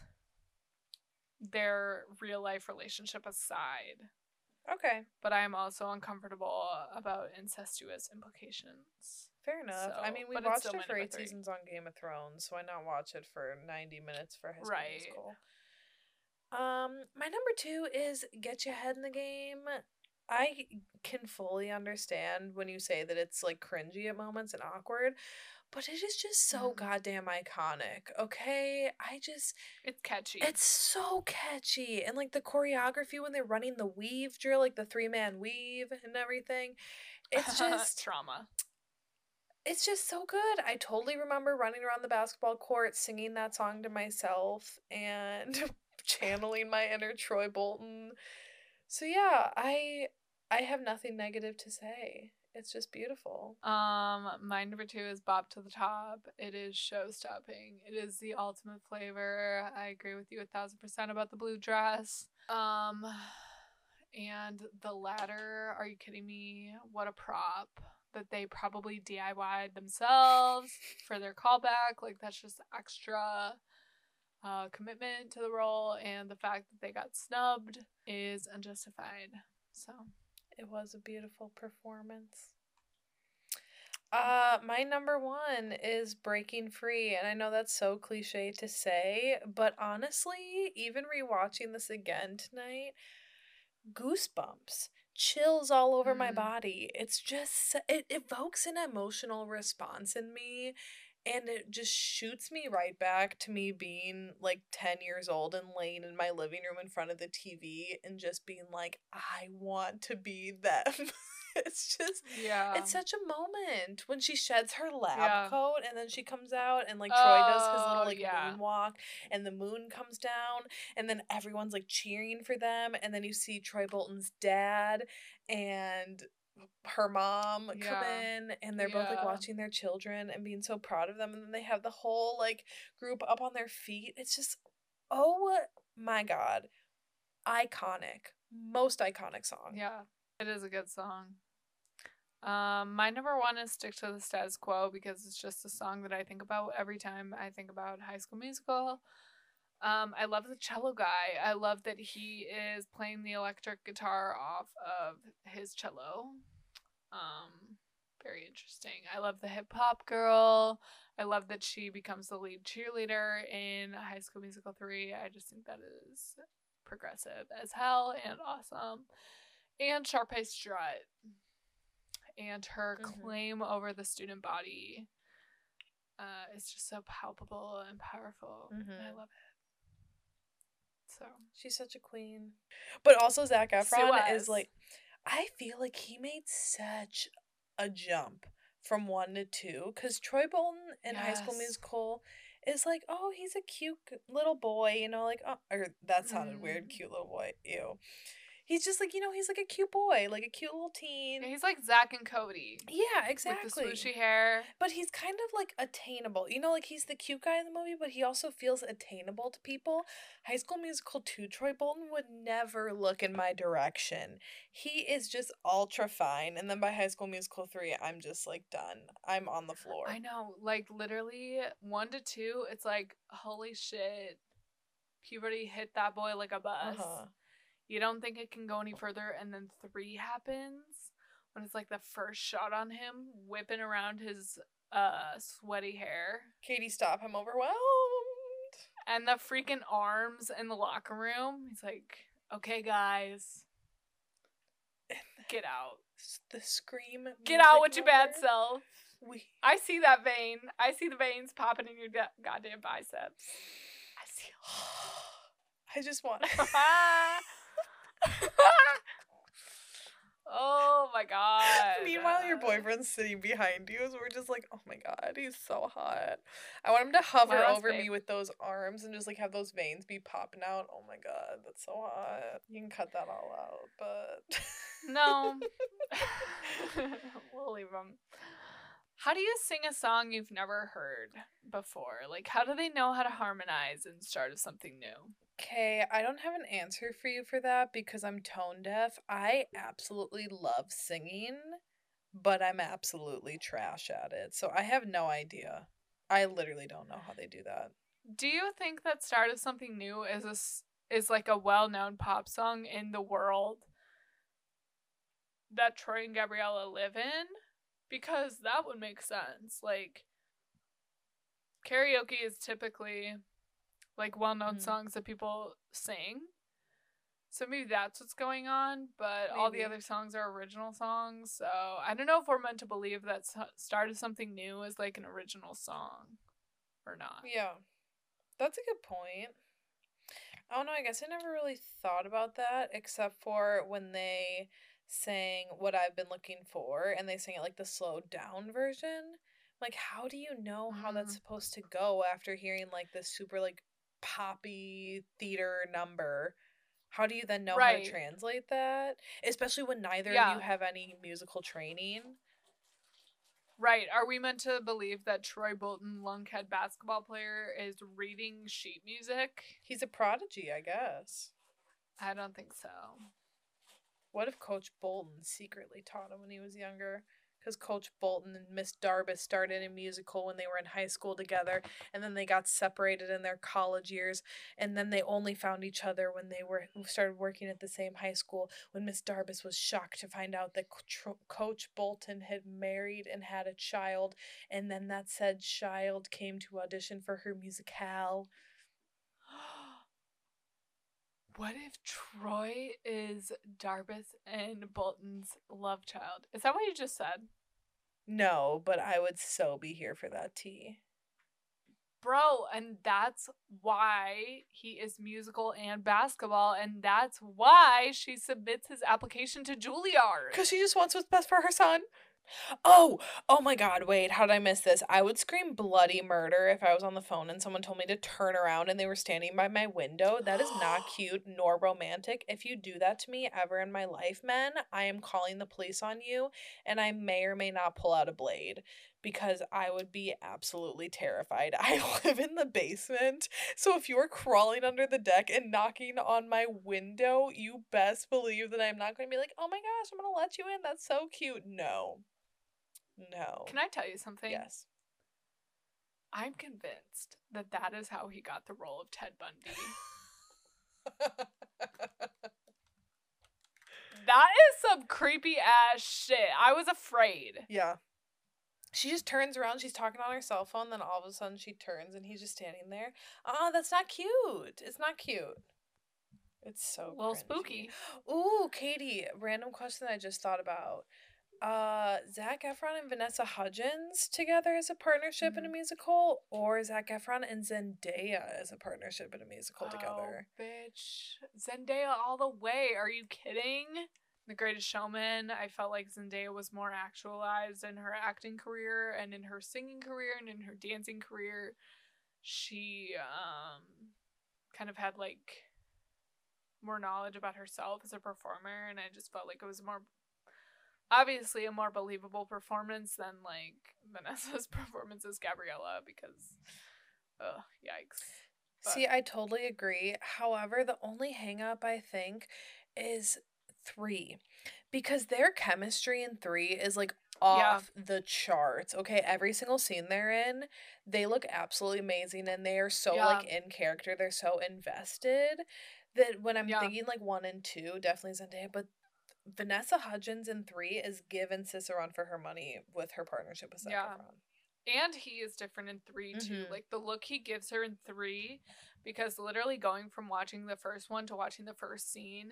Their real life relationship aside Okay, but I am also uncomfortable about incestuous implications. fair enough. I mean, we watched it for eight three. seasons on Game of Thrones, so why not watch it for 90 minutes for High School Right. Musical? Um, my number two is Get Your Head in the Game. I can fully understand when you say that it's like cringy at moments and awkward, but it is just so Mhm. goddamn iconic, okay? I just It's catchy. It's so catchy. And like the choreography when they're running the weave drill, like the three man weave and everything. It's just trauma. it's just so good. I totally remember running around the basketball court singing that song to myself and channeling my inner Troy Bolton. So yeah, I I have nothing negative to say. It's just beautiful. Um, my number two is Bop to the Top. It is show stopping. It is the ultimate flavor. I agree with you a thousand percent about the blue dress. Um, and the ladder. Are you kidding me? What a prop that they probably DIY'd themselves for their callback. Like that's just extra uh, commitment to the role, and the fact that they got snubbed is unjustified. So It was a beautiful performance. Uh, my number one is Breaking Free, and I know that's so cliche to say, but honestly, even rewatching this again tonight, goosebumps, chills all over my Mm. body. It's just it evokes an emotional response in me, and it just shoots me right back to me being like 10 years old and laying in my living room in front of the TV and just being like, I want to be them. it's just Yeah. it's such a moment when she sheds her lab Yeah. coat and then she comes out and like Troy does his Oh, little like yeah. moonwalk and the moon comes down and then everyone's like cheering for them and then you see Troy Bolton's dad and her mom come in and they're both like watching their children and being so proud of them and then they have the whole like group up on their feet. It's just oh my god. Iconic. Most iconic song. Yeah, it is a good song. Um, my number one is "Stick to the Status Quo" because it's just a song that I think about every time I think about High School Musical. Um, I love the cello guy. I love that he is playing the electric guitar off of his cello. Um, very interesting. I love the hip hop girl. I love that she becomes the lead cheerleader in High School Musical 3. I just think that is progressive as hell and awesome. And Sharpay Strut. And her Mhm. claim over the student body uh, is just so palpable and powerful. and I love it. So, She's such a queen. But also Zac Efron is like I feel like he made such a jump from one to two. Cause Troy Bolton in High School Musical is like, oh, he's a cute little boy, you know, like oh, or that sounded weird, Mm. cute little boy. Ew. He's just like, you know, he's like a cute boy, like a cute little teen. he's like Zack and Cody. yeah, exactly. With the swooshy hair. But he's kind of like attainable. You know, like he's the cute guy in the movie, but he also feels attainable to people. High School Musical 2, Troy Bolton would never look in my direction. He is just ultra fine. And then by High School Musical 3, I'm just like done. I'm on the floor. I know, like literally one to two, it's like, holy shit, puberty hit that boy like a bus. Uh-huh. You don't think it can go any further, and then three happens when it's like the first shot on him whipping around his uh sweaty hair. Katie, stop. I'm overwhelmed. And the freaking arms in the locker room. He's like, okay, guys, get out. The scream. Get out with your bad self. We. I see that vein. I see the veins popping in your da- goddamn biceps. I see I just want. oh my god. Meanwhile, your boyfriend's sitting behind you, so we're just like, oh my god, he's so hot. I want him to hover Wow, over me with those arms and just like have those veins be popping out. Oh my god, that's so hot. You can cut that all out, but No. we'll leave them. How do you sing a song you've never heard before? Like, how do they know how to harmonize and start of something new? Okay, I don't have an answer for you for that because I'm tone deaf. I absolutely love singing, but I'm absolutely trash at it. So I have no idea. I literally don't know how they do that. Do you think that start of something new is a is like a well-known pop song in the world that Troy and Gabriella live in? Because that would make sense. Like karaoke is typically like well-known Mhm. songs that people sing. So maybe that's what's going on, but all the other songs are original songs. So I don't know if we're meant to believe that start of something new is like an original song or not. Yeah, that's a good point. I don't know. I guess I never really thought about that except for when they sang What I've Been Looking For and they sang it like the slowed down version. Like, how do you know how that's Mhm. supposed to go after hearing like this super like poppy theater number? How do you then know how to translate that? Especially when neither of you have any musical training. Right. Are we meant to believe that Troy Bolton, lunkhead basketball player, is reading sheet music? He's a prodigy, I guess. I don't think so. What if Coach Bolton secretly taught him when he was younger? Because Coach Bolton and Miss Darbus started a musical when they were in high school together, and then they got separated in their college years, and then they only found each other when they were started working at the same high school. When Miss Darbus was shocked to find out that Coach Bolton had married and had a child, and then that said child came to audition for her musicale. What if Troy is Darbus and Bolton's love child? Is that what you just said? No, but I would so be here for that tea. Bro, and that's why he is musical and basketball, and that's why she submits his application to Juilliard. Because she just wants what's best for her son. Oh, oh my god, wait, how did I miss this? I would scream bloody murder if I was on the phone and someone told me to turn around and they were standing by my window. That is not cute nor romantic. If you do that to me ever in my life, men, I am calling the police on you and I may or may not pull out a blade because I would be absolutely terrified. I live in the basement, so if you're crawling under the deck and knocking on my window, you best believe that I'm not going to be like, oh my gosh, I'm going to let you in. That's so cute. No. No. Can I tell you something? Yes. I'm convinced that that is how he got the role of Ted Bundy. that is some creepy ass shit. I was afraid. Yeah. She just turns around, she's talking on her cell phone, then all of a sudden she turns and he's just standing there. Ah, that's not cute. It's not cute. It's so a little cringy. spooky. Ooh, Katie, random question I just thought about uh Zac Efron and Vanessa Hudgens together as a partnership mm-hmm. in a mm-hmm. musical, or Zac Efron and Zendaya as a partnership in a musical oh, together. Bitch, Zendaya all the way. Are you kidding? The Greatest Showman. I felt like Zendaya was more actualized in her acting career and in her singing career and in her dancing career. She um kind of had like more knowledge about herself as a performer and I just felt like it was more obviously a more believable performance than like Vanessa's performance as Gabriella because ugh, yikes. But. See, I totally agree. However, the only hangup I think is three. Because their chemistry in three is like off yeah. the charts. Okay, every single scene they're in, they look absolutely amazing and they are so yeah. like in character. They're so invested that when I'm yeah. thinking like one and two, definitely Zendaya, but Vanessa Hudgens in three is given Cicerone for her money with her partnership with Zac yeah. Efron. And he is different in 3 too. Mm-hmm. Like the look he gives her in three, because literally going from watching the first one to watching the first scene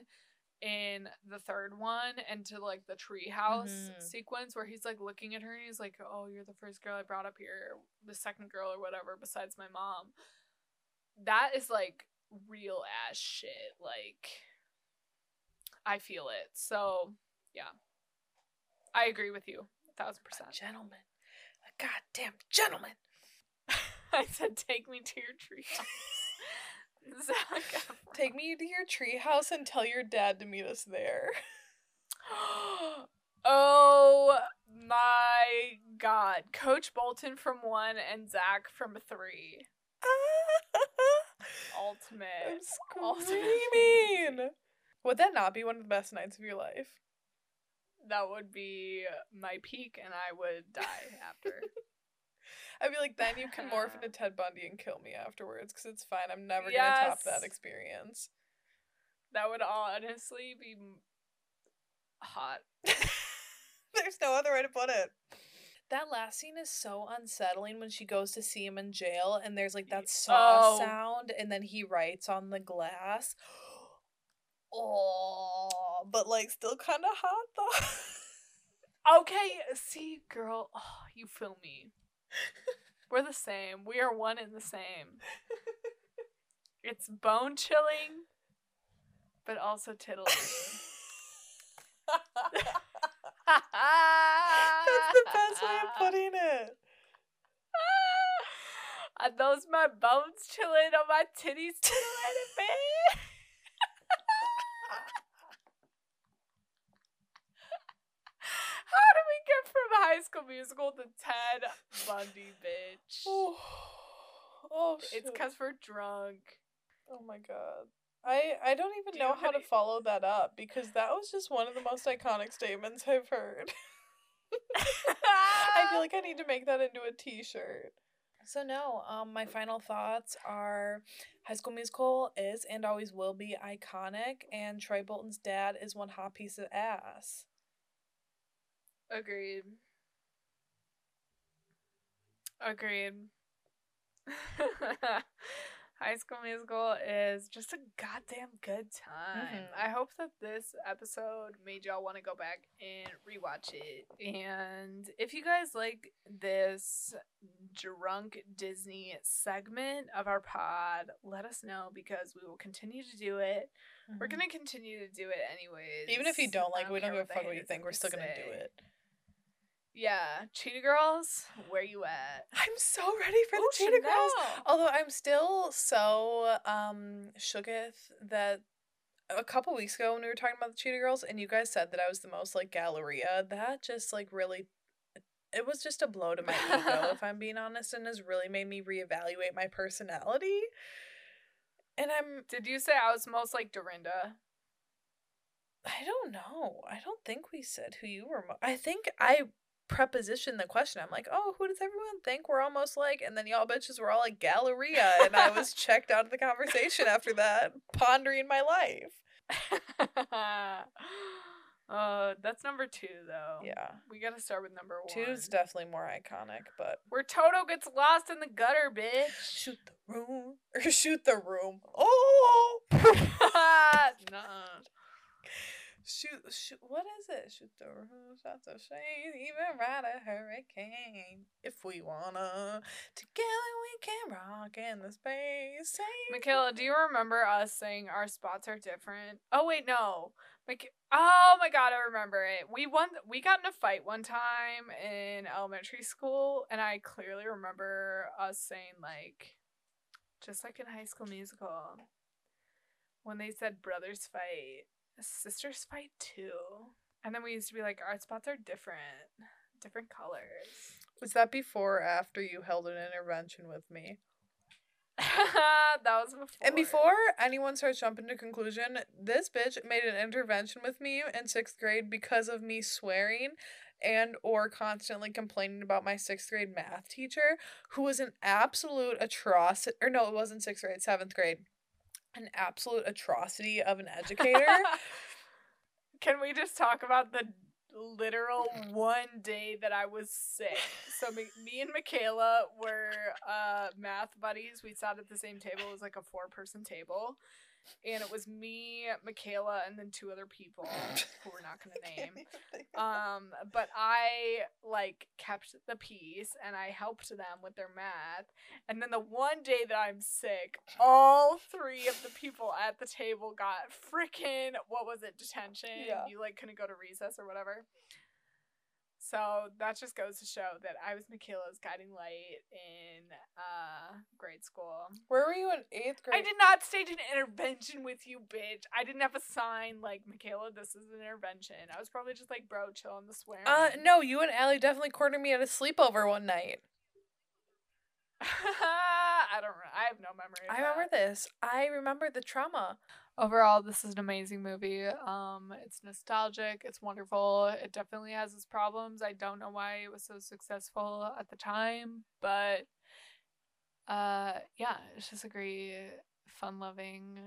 in the third one and to like the treehouse mm-hmm. sequence where he's like looking at her and he's like, Oh, you're the first girl I brought up here, the second girl or whatever, besides my mom. That is like real ass shit. Like I feel it. So, yeah. I agree with you. A thousand percent. A gentleman. A goddamn gentleman. I said, take me to your treehouse. Zac, take me to your treehouse and tell your dad to meet us there. oh my god. Coach Bolton from one and Zac from three. Ultimate. I'm screaming. Ultimate. Would that not be one of the best nights of your life? That would be my peak, and I would die after. I'd be like, then you can morph into Ted Bundy and kill me afterwards, because it's fine. I'm never yes. gonna top that experience. That would honestly be hot. There's no other way to put it. That last scene is so unsettling when she goes to see him in jail, and there's like that saw oh. sound, and then he writes on the glass oh, but like still kind of hot though. okay, see, girl, oh, you feel me. We're the same. We are one and the same. It's bone chilling, but also titillating. That's the best way of putting it. Are those my bones chilling or my titties titillating, babe? High School Musical to Ted Bundy, bitch. Oh, oh shit. It's because we're drunk. Oh my god. I, I don't even Do know how any... to follow that up because that was just one of the most iconic statements I've heard. I feel like I need to make that into a t-shirt. So no, um my final thoughts are High School Musical is and always will be iconic and Troy Bolton's dad is one hot piece of ass. Agreed. Agreed. High School Musical is just a goddamn good time. Mhm. I hope that this episode made y'all want to go back and rewatch it. And if you guys like this drunk Disney segment of our pod, let us know because we will continue to do it. We're gonna continue to do it anyways. Mm-hmm. Even if you don't like, it, we don't give a fuck what you think. We're still gonna do it. Yeah, Cheetah Girls, where you at? I'm so ready for the Ooh, Cheetah Girls. Although I'm still so um shooketh that a couple weeks ago when we were talking about the Cheetah Girls and you guys said that I was the most like Galleria, that just like really it was just a blow to my ego, if I'm being honest, and has really made me reevaluate my personality. And I'm Did you say I was most like Dorinda? I don't know. I don't think we said who you were. Mo- I think I prepositioned the question. I'm like, oh, who does everyone think we're almost like? And then y'all bitches were all like Galleria, and I was checked out of the conversation after that, pondering my life. uh, that's number two though. Yeah, We gotta start with number one. two's definitely more iconic, but Where Toto gets lost in the gutter, bitch. shoot the room or shoot the room. Oh. shoot, shoot. What is it? Shoot the room, shot the shade, even ride a hurricane. If we wanna, together we can rock in the space. Say Michaela, do you remember us saying our spots are different? Oh wait, no. Mik- oh my god, I remember it. We won we got in a fight one time in elementary school and I clearly remember us saying like just like in high school musical when they said brothers fight, sisters fight too. And then we used to be like our spots are different. Different colors. Was that before or after you held an intervention with me? that was before. And before anyone starts jumping to conclusion, this bitch made an intervention with me in sixth grade because of me swearing and or constantly complaining about my sixth grade math teacher, who was an absolute atrocity. Or no, it wasn't sixth grade, seventh grade. An absolute atrocity of an educator. Can we just talk about the literal one day that I was sick? So me, me and Michaela were uh, math buddies. We sat at the same table. It was like a four person table. And it was me, Michaela, and then two other people who we're not going to name. Um, but I like kept the peace and I helped them with their math. And then the one day that I'm sick, all three of the people at the table got freaking what was it, detention? Yeah. You like couldn't go to recess or whatever. So that just goes to show that I was Michaela's guiding light in uh grade school. Where were you in eighth grade? I did not stage an intervention with you, bitch. I didn't have a sign like Michaela. This is an intervention. I was probably just like, bro, chill on the swearing. Uh, no, you and Allie definitely cornered me at a sleepover one night. I don't. I have no memory. I remember this. I remember the trauma. Overall, this is an amazing movie. Um, it's nostalgic. It's wonderful. It definitely has its problems. I don't know why it was so successful at the time, but uh, yeah, it's just a great, fun-loving,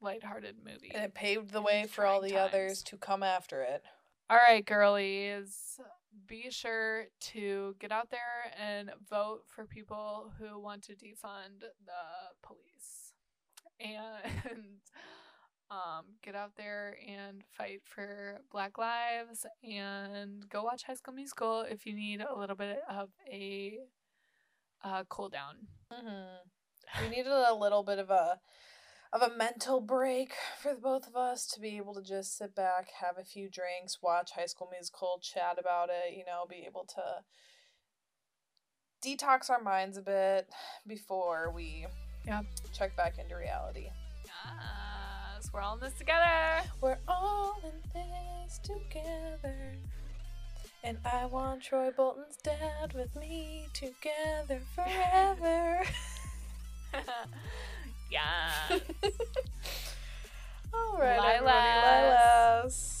lighthearted movie. And it paved the way for all the others to come after it. All right, girlies, be sure to get out there and vote for people who want to defund the police. And um, get out there and fight for Black Lives and go watch High School Musical if you need a little bit of a uh, cool down. Mm-hmm. We needed a little bit of a of a mental break for the both of us to be able to just sit back, have a few drinks, watch High School Musical, chat about it. You know, be able to detox our minds a bit before we yeah. Check back into reality. Yes, we're all in this together. We're all in this together. And I want Troy Bolton's dad with me together forever. yeah. all right, Lilas. everybody. Lilas.